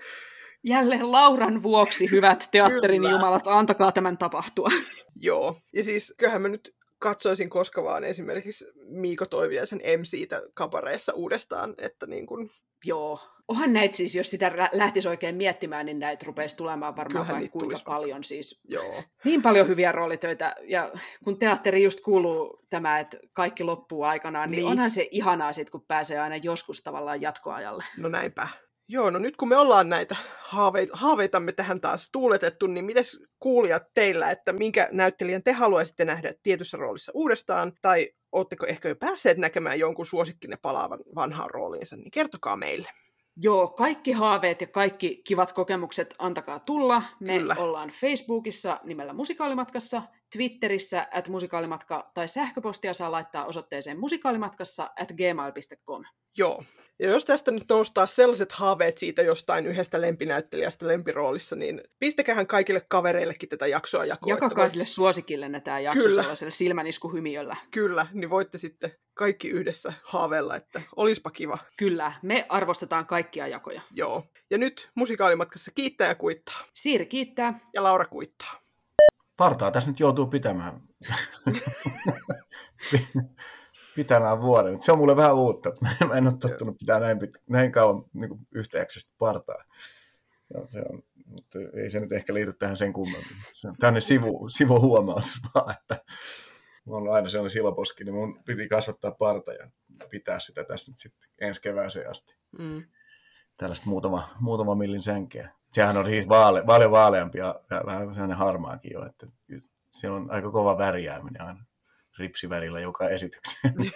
S3: Jälleen Lauran vuoksi, hyvät teatterin
S4: Kyllä.
S3: jumalat, antakaa tämän tapahtua.
S4: Joo. Ja siis kyllähän mä nyt katsoisin koska vaan esimerkiksi Miiko Toiviaisen MCtä kapareissa uudestaan, että niin kuin,
S3: Joo. Onhan näitä siis, jos sitä lä- lähtisi oikein miettimään, niin näitä rupeisi tulemaan varmaan
S4: Kyllähän
S3: vaikka kuinka
S4: tulisi
S3: paljon. Siis
S4: joo.
S3: niin paljon hyviä roolitöitä, ja kun teatteri just kuuluu tämä, että kaikki loppuu aikanaan, niin,
S4: Niin.
S3: niin. onhan se ihanaa sit, kun pääsee aina joskus tavallaan jatkoajalle.
S4: No näinpä. Joo, no nyt kun me ollaan näitä haaveita, haaveitamme tähän taas tuuletettu, niin mites kuulijat teillä, että minkä näyttelijän te haluaisitte nähdä tietyssä roolissa uudestaan, tai ootteko ehkä jo päässeet näkemään jonkun suosikkinne palaavan vanhaan rooliinsa, niin kertokaa meille.
S3: Joo, kaikki haaveet ja kaikki kivat kokemukset antakaa tulla. Me
S4: Kyllä.
S3: ollaan Facebookissa nimellä Musikaalimatkassa, Twitterissä at musikaalimatka tai sähköpostia saa laittaa osoitteeseen musikaalimatkassa at gmail.com.
S4: Joo. Ja jos tästä nyt noustaa sellaiset haaveet siitä jostain yhdestä lempinäyttelijästä lempiroolissa, niin pistäkähän kaikille kavereillekin tätä jaksoa jakoon.
S3: Jakakaa
S4: voit-
S3: sille suosikille tämä jakso
S4: Kyllä.
S3: sellaiselle silmäniskuhymiöllä.
S4: Kyllä, niin voitte sitten kaikki yhdessä haaveilla, että olispa kiva.
S3: Kyllä, me arvostetaan kaikkia jakoja.
S4: Joo. Ja nyt musikaalimatkassa kiittää ja kuittaa.
S3: Siiri kiittää.
S4: Ja Laura kuittaa.
S5: Partaa tässä nyt joutuu pitämään, pitämään vuoden. Se on mulle vähän uutta. Mä en ole tottunut pitää näin, pit- näin kauan niin kuin partaa. Ja se on, mutta ei se nyt ehkä liity tähän sen kummemmin. Se on tänne sivu, sivuhuomaus vaan, että mulla on aina sellainen siloposki, niin mun piti kasvattaa parta ja pitää sitä tässä nyt sitten ensi kevääseen asti.
S4: Mm.
S5: Tällaista muutama, muutama millin sänkeä. Sehän on siis vaale, paljon vaaleampi ja ja vähän sellainen harmaakin jo, että se on aika kova värjääminen aina ripsivärillä joka esitykseen.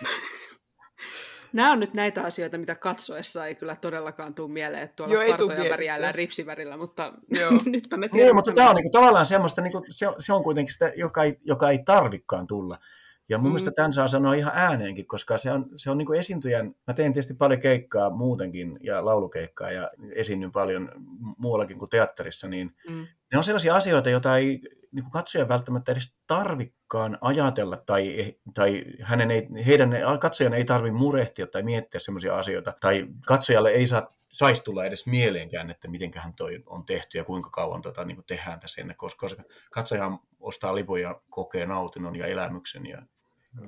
S3: Nämä on nyt näitä asioita, mitä katsoessa ei kyllä todellakaan tule mieleen, että tuolla
S4: Joo, mietittyä.
S3: värjäällään ripsivärillä, mutta
S4: Joo.
S3: nytpä me
S5: Niin,
S3: tiedämme.
S5: mutta tämä on niinku tavallaan semmoista, niinku, se, on, se on kuitenkin sitä, joka ei, joka ei tarvikaan tulla. Ja mun
S4: Mm.
S5: mm. mielestä tämän saa sanoa ihan ääneenkin, koska se on, se on niinku esiintyjän, mä teen tietysti paljon keikkaa muutenkin ja laulukeikkaa ja esiinnyn paljon muuallakin kuin teatterissa, niin
S4: Mm.
S5: ne on sellaisia asioita, joita ei niin katsoja välttämättä edes tarvikkaan ajatella tai, tai hänen ei, heidän, katsojan ei tarvitse murehtia tai miettiä sellaisia asioita tai katsojalle ei saa saisi tulla edes mieleenkään, että mitenköhän toi on tehty ja kuinka kauan tota, niin tehdään tässä ennen, koska katsojahan ostaa lipun ja kokee nautinnon ja elämyksen ja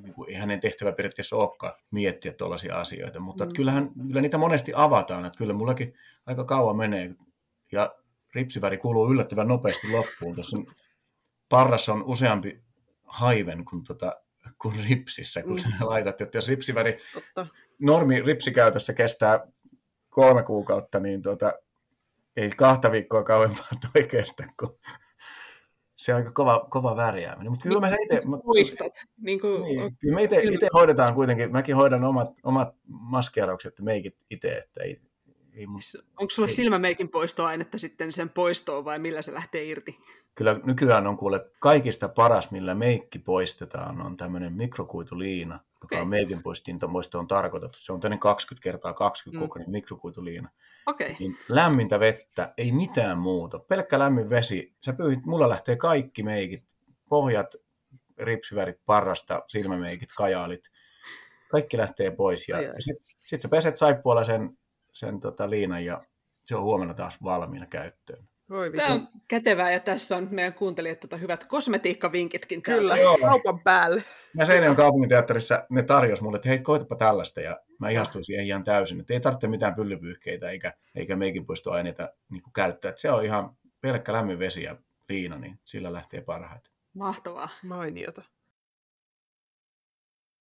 S5: niin kuin, ei hänen tehtävä periaatteessa olekaan miettiä tuollaisia asioita, mutta mm. kyllähän, kyllä niitä monesti avataan, että kyllä mullakin aika kauan menee ja ripsiväri kuuluu yllättävän nopeasti loppuun. Tuossa parras on useampi haiven kuin, tota, kuin ripsissä, kun mm. laitat, että jos ripsiväri
S4: Totta.
S5: normi ripsikäytössä kestää kolme kuukautta, niin tota, ei kahta viikkoa kauempaa toi kestä, kun se on aika kova, kova värjääminen. Mutta kyllä mä itse...
S3: Muistat. Niin kuin,
S5: Niin, kyllä me ite, ite hoidetaan kuitenkin, mäkin hoidan omat, omat maskeeraukset ja meikit itse, että ei, ei mun,
S3: Onko sulla
S5: ei.
S3: silmämeikin poistoainetta sitten sen poistoon vai millä se lähtee irti?
S5: Kyllä nykyään on kuule kaikista paras, millä meikki poistetaan, on tämmöinen mikrokuituliina, joka
S3: Okei.
S5: on meikin poistoon tarkoitettu. Se on tämmöinen 20 kertaa 20
S3: Mm.
S5: kokoinen mikrokuituliina.
S3: Okei. Okay.
S5: Niin lämmintä vettä, ei mitään muuta. Pelkkä lämmin vesi. Sä pyyhit, mulla lähtee kaikki meikit, pohjat, ripsivärit, parrasta, silmämeikit, kajaalit. Kaikki lähtee pois. Ja, ja sitten sit sä peset saippualla sen, sen tota liinan ja se on huomenna taas valmiina käyttöön.
S4: Voi
S3: Tämä on kätevää ja tässä on meidän kuuntelijat tota hyvät kosmetiikkavinkitkin.
S4: Kyllä,
S5: Joo.
S4: kaupan päälle.
S5: Mä Seinäjoen kaupunginteatterissa ne tarjosi mulle, että hei, koitapa tällaista, ja mä ihastuin siihen ihan täysin, että ei tarvitse mitään pyllypyyhkeitä eikä, eikä meikinpoistoaineita niin käyttää. Että se on ihan pelkkä lämmin vesi ja liina, niin sillä lähtee parhaiten.
S3: Mahtavaa.
S4: Mainiota.